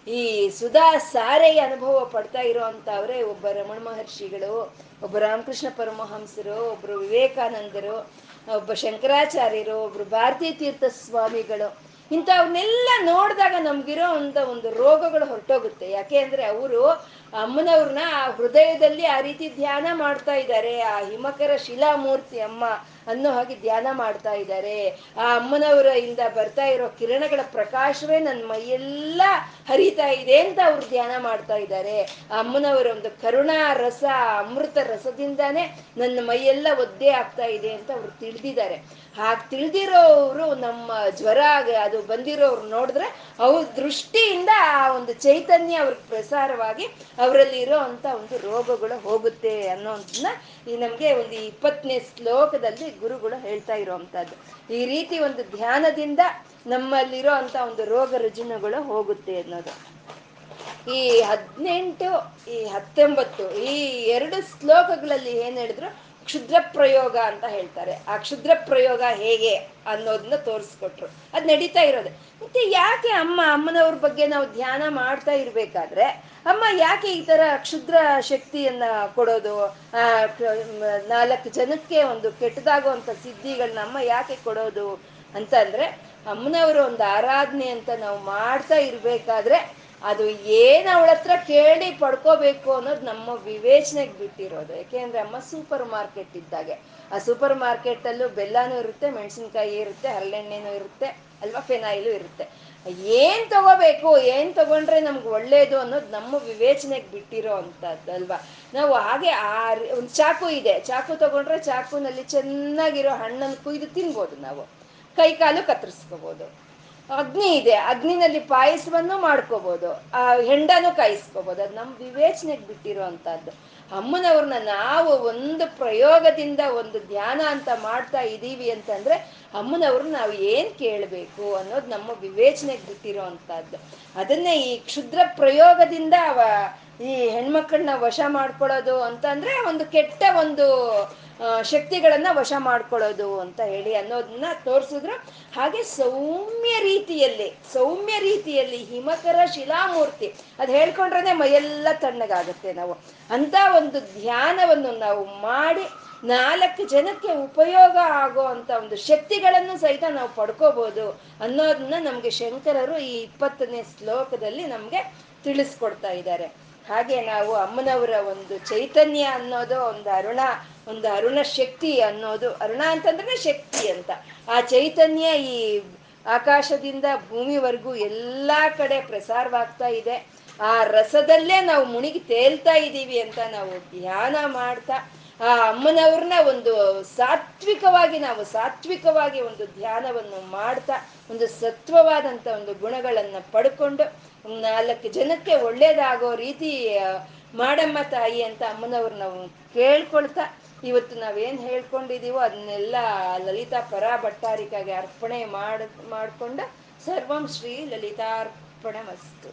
ಈ ಸುಧಾ ಸಾರೆಯ ಅನುಭವ ಪಡ್ತಾ ಇರೋ ಅಂತವ್ರೆ ಒಬ್ಬ ರಮಣ ಮಹರ್ಷಿಗಳು, ಒಬ್ಬ ರಾಮಕೃಷ್ಣ ಪರಮಹಂಸರು, ಒಬ್ರು ವಿವೇಕಾನಂದರು, ಒಬ್ಬ ಶಂಕರಾಚಾರ್ಯರು, ಒಬ್ರು ಭಾರತೀ ತೀರ್ಥ ಸ್ವಾಮಿಗಳು. ಇಂಥವ್ರನ್ನೆಲ್ಲ ನೋಡಿದಾಗ ನಮ್ಗಿರೋ ಅಂತ ಒಂದು ರೋಗಗಳು ಹೊರಟೋಗುತ್ತೆ. ಯಾಕೆ ಅಂದ್ರೆ ಅವರು ಅಮ್ಮನವ್ರನ್ನ ಆ ಹೃದಯದಲ್ಲಿ ಆ ರೀತಿ ಧ್ಯಾನ ಮಾಡ್ತಾ ಇದ್ದಾರೆ. ಆ ಹಿಮಕರ ಶಿಲಾಮೂರ್ತಿ ಅಮ್ಮ ಅನ್ನೋ ಹಾಗೆ ಧ್ಯಾನ ಮಾಡ್ತಾ ಇದ್ದಾರೆ. ಆ ಅಮ್ಮನವರ ಇಂದ ಬರ್ತಾ ಇರೋ ಕಿರಣಗಳ ಪ್ರಕಾಶವೇ ನನ್ನ ಮೈಯೆಲ್ಲ ಹರಿತಾ ಇದೆ ಅಂತ ಅವ್ರು ಧ್ಯಾನ ಮಾಡ್ತಾ ಇದ್ದಾರೆ. ಆ ಅಮ್ಮನವರ ಒಂದು ಕರುಣಾ ರಸ, ಅಮೃತ ರಸದಿಂದಾನೇ ನನ್ನ ಮೈಯೆಲ್ಲ ಒದ್ದೆ ಆಗ್ತಾ ಇದೆ ಅಂತ ಅವ್ರು ತಿಳಿದಿದ್ದಾರೆ. ಹಾಗೆ ತಿಳಿದಿರೋರು ನಮ್ಮ ಜ್ವರ, ಅದು ಬಂದಿರೋರು ನೋಡಿದ್ರೆ ಅವ್ರ ದೃಷ್ಟಿಯಿಂದ ಆ ಒಂದು ಚೈತನ್ಯ ಅವ್ರಿಗೆ ಪ್ರಸಾರವಾಗಿ ಅವರಲ್ಲಿ ಇರೋ ಅಂತ ಒಂದು ರೋಗಗಳು ಹೋಗುತ್ತೆ ಅನ್ನೋದನ್ನ ಈ ನಮಗೆ ಒಂದು ಇಪ್ಪತ್ತನೇ ಶ್ಲೋಕದಲ್ಲಿ ಗುರುಗಳು ಹೇಳ್ತಾ ಇರೋವಂಥದ್ದು ಈ ರೀತಿ ಒಂದು ಧ್ಯಾನದಿಂದ ನಮ್ಮಲ್ಲಿರೋ ಅಂತ ಒಂದು ರೋಗ ರುಜಿನಗಳು ಹೋಗುತ್ತೆ ಅನ್ನೋದು. ಈ ಹದಿನೆಂಟು, ಈ ಹತ್ತೊಂಬತ್ತು, ಈ ಎರಡು ಶ್ಲೋಕಗಳಲ್ಲಿ ಏನ್ ಹೇಳಿದ್ರು? ಕ್ಷುದ್ರ ಪ್ರಯೋಗ ಅಂತ ಹೇಳ್ತಾರೆ. ಆ ಕ್ಷುದ್ರ ಪ್ರಯೋಗ ಹೇಗೆ ಅನ್ನೋದನ್ನ ತೋರಿಸ್ಕೊಟ್ರು. ಅದು ನಡೀತಾ ಇರೋದೆ. ಮತ್ತೆ ಯಾಕೆ ಅಮ್ಮ, ಅಮ್ಮನವ್ರ ಬಗ್ಗೆ ನಾವು ಧ್ಯಾನ ಮಾಡ್ತಾ ಇರ್ಬೇಕಾದ್ರೆ, ಅಮ್ಮ ಯಾಕೆ ಈ ತರ ಕ್ಷುದ್ರ ಶಕ್ತಿಯನ್ನ ಕೊಡೋದು? ನಾಲ್ಕು ಜನಕ್ಕೆ ಒಂದು ಕೆಟ್ಟದಾಗುವಂತ ಸಿದ್ಧಿಗಳನ್ನ ಅಮ್ಮ ಯಾಕೆ ಕೊಡೋದು? ಅಂತ ಅಂದ್ರೆ ಅಮ್ಮನವರು ಒಂದು ಆರಾಧನೆ ಅಂತ ನಾವು ಮಾಡ್ತಾ ಇರ್ಬೇಕಾದ್ರೆ ಅದು ಏನ್ ಅವಳ ಹತ್ರ ಕೇಳಿ ಪಡ್ಕೋಬೇಕು ಅನ್ನೋದು ನಮ್ಮ ವಿವೇಚನೆಗೆ ಬಿಟ್ಟಿರೋದು. ಯಾಕೆಂದ್ರೆ ಅಮ್ಮ ಸೂಪರ್ ಮಾರ್ಕೆಟ್ ಇದ್ದಾಗೆ. ಆ ಸೂಪರ್ ಮಾರ್ಕೆಟ್ ಅಲ್ಲೂ ಬೆಲ್ಲನೂ ಇರುತ್ತೆ, ಮೆಣಸಿನ್ಕಾಯಿ ಇರುತ್ತೆ, ಹರಳೆಣ್ಣೆನೂ ಇರುತ್ತೆ, ಅಲ್ವಾ ಫೆನಾಯಿಲು ಇರುತ್ತೆ. ಏನ್ ತಗೋಬೇಕು, ಏನ್ ತಗೊಂಡ್ರೆ ನಮ್ಗೆ ಒಳ್ಳೇದು ಅನ್ನೋದು ನಮ್ಮ ವಿವೇಚನೆಗೆ ಬಿಟ್ಟಿರೋ ಅಂತದ್ದಲ್ವಾ ನಾವು ಹಾಗೆ ಆ ಒಂದು ಚಾಕು ಇದೆ. ಚಾಕು ತಗೊಂಡ್ರೆ ಚಾಕುನಲ್ಲಿ ಚೆನ್ನಾಗಿರೋ ಹಣ್ಣನ್ನು ಕುಯ್ದು ತಿನ್ಬೋದು ನಾವು. ಕೈ ಕಾಲು ಕತ್ತರಿಸ್ಕೋಬಹುದು ಅಗ್ನಿ ಇದೆ. ಅಗ್ನಿನಲ್ಲಿ ಪಾಯಸವನ್ನು ಮಾಡ್ಕೋಬಹುದು ಆ, ಹೆಂಡನು ಕಾಯಿಸ್ಕೋಬಹುದು ಅದು ನಮ್ಮ ವಿವೇಚನೆಗೆ ಬಿಟ್ಟಿರುವಂತಹದ್ದು ಅಮ್ಮನವ್ರನ್ನ ನಾವು ಒಂದು ಪ್ರಯೋಗದಿಂದ ಒಂದು ಧ್ಯಾನ ಅಂತ ಮಾಡ್ತಾ ಇದ್ದೀವಿ ಅಂತಂದ್ರೆ ಅಮ್ಮನವ್ರನ್ನ ನಾವು ಏನ್ ಕೇಳಬೇಕು ಅನ್ನೋದು ನಮ್ಮ ವಿವೇಚನೆಗೆ ಬಿಟ್ಟಿರೋ ಅದನ್ನೇ ಈ ಕ್ಷುದ್ರ ಪ್ರಯೋಗದಿಂದ ಅವ ಈ ಹೆಣ್ಮಕ್ಳನ್ನ ವಶ ಮಾಡ್ಕೊಳ್ಳೋದು ಅಂತಂದ್ರೆ ಒಂದು ಕೆಟ್ಟ ಒಂದು ಶಕ್ತಿಗಳನ್ನ ವಶ ಮಾಡ್ಕೊಳ್ಳೋದು ಅಂತ ಹೇಳಿ ಅನ್ನೋದನ್ನ ತೋರಿಸಿದ್ರು. ಹಾಗೆ ಸೌಮ್ಯ ರೀತಿಯಲ್ಲಿ ಸೌಮ್ಯ ರೀತಿಯಲ್ಲಿ ಹಿಮಕರ ಶಿಲಾಮೂರ್ತಿ, ಅದು ಹೇಳ್ಕೊಂಡ್ರೆ ಮೈಯೆಲ್ಲ ತಣ್ಣಗಾಗುತ್ತೆ ನಾವು. ಅಂತ ಒಂದು ಧ್ಯಾನವನ್ನು ನಾವು ಮಾಡಿ ನಾಲ್ಕು ಜನಕ್ಕೆ ಉಪಯೋಗ ಆಗೋ ಅಂತ ಒಂದು ಶಕ್ತಿಗಳನ್ನು ಸಹಿತ ನಾವು ಪಡ್ಕೋಬಹುದು ಅನ್ನೋದನ್ನ ನಮ್ಗೆ ಶಂಕರರು ಈ ಇಪ್ಪತ್ತನೇ ಶ್ಲೋಕದಲ್ಲಿ ನಮ್ಗೆ ತಿಳಿಸ್ಕೊಡ್ತಾ ಇದ್ದಾರೆ. ಹಾಗೆ ನಾವು ಅಮ್ಮನವರ ಒಂದು ಚೈತನ್ಯ ಅನ್ನೋದು, ಒಂದು ಅರುಣ ಒಂದು ಅರುಣ ಶಕ್ತಿ ಅನ್ನೋದು, ಅರುಣ ಅಂತಂದ್ರೆ ಶಕ್ತಿ ಅಂತ. ಆ ಚೈತನ್ಯ ಈ ಆಕಾಶದಿಂದ ಭೂಮಿವರೆಗೂ ಎಲ್ಲಾ ಕಡೆ ಪ್ರಸಾರವಾಗ್ತಾ ಇದೆ. ಆ ರಸದಲ್ಲೇ ನಾವು ಮುಣಿಗಿ ತೇಲ್ತಾ ಇದ್ದೀವಿ ಅಂತ ನಾವು ಧ್ಯಾನ ಮಾಡ್ತಾ ಆ ಅಮ್ಮನವ್ರನ್ನ ಒಂದು ಸಾತ್ವಿಕವಾಗಿ ನಾವು ಸಾತ್ವಿಕವಾಗಿ ಒಂದು ಧ್ಯಾನವನ್ನು ಮಾಡ್ತಾ, ಒಂದು ಸತ್ವವಾದಂತ ಒಂದು ಗುಣಗಳನ್ನು ಪಡ್ಕೊಂಡು ನಾಲ್ಕು ಜನಕ್ಕೆ ಒಳ್ಳೇದಾಗೋ ರೀತಿ ಮಾಡಮ್ಮ ತಾಯಿ ಅಂತ ಅಮ್ಮನವ್ರು ನಾವು ಕೇಳ್ಕೊಳ್ತಾ, ಇವತ್ತು ನಾವೇನು ಹೇಳ್ಕೊಂಡಿದೀವೋ ಅದನ್ನೆಲ್ಲ ಲಲಿತಾ ಪರ ಭಟ್ಟಾರಿಕಾಗೆ ಅರ್ಪಣೆ ಮಾಡ್, ಮಾಡ್ಕೊಂಡು ಸರ್ವಂ ಶ್ರೀ ಲಲಿತಾರ್ಪಣ ಮಸ್ತು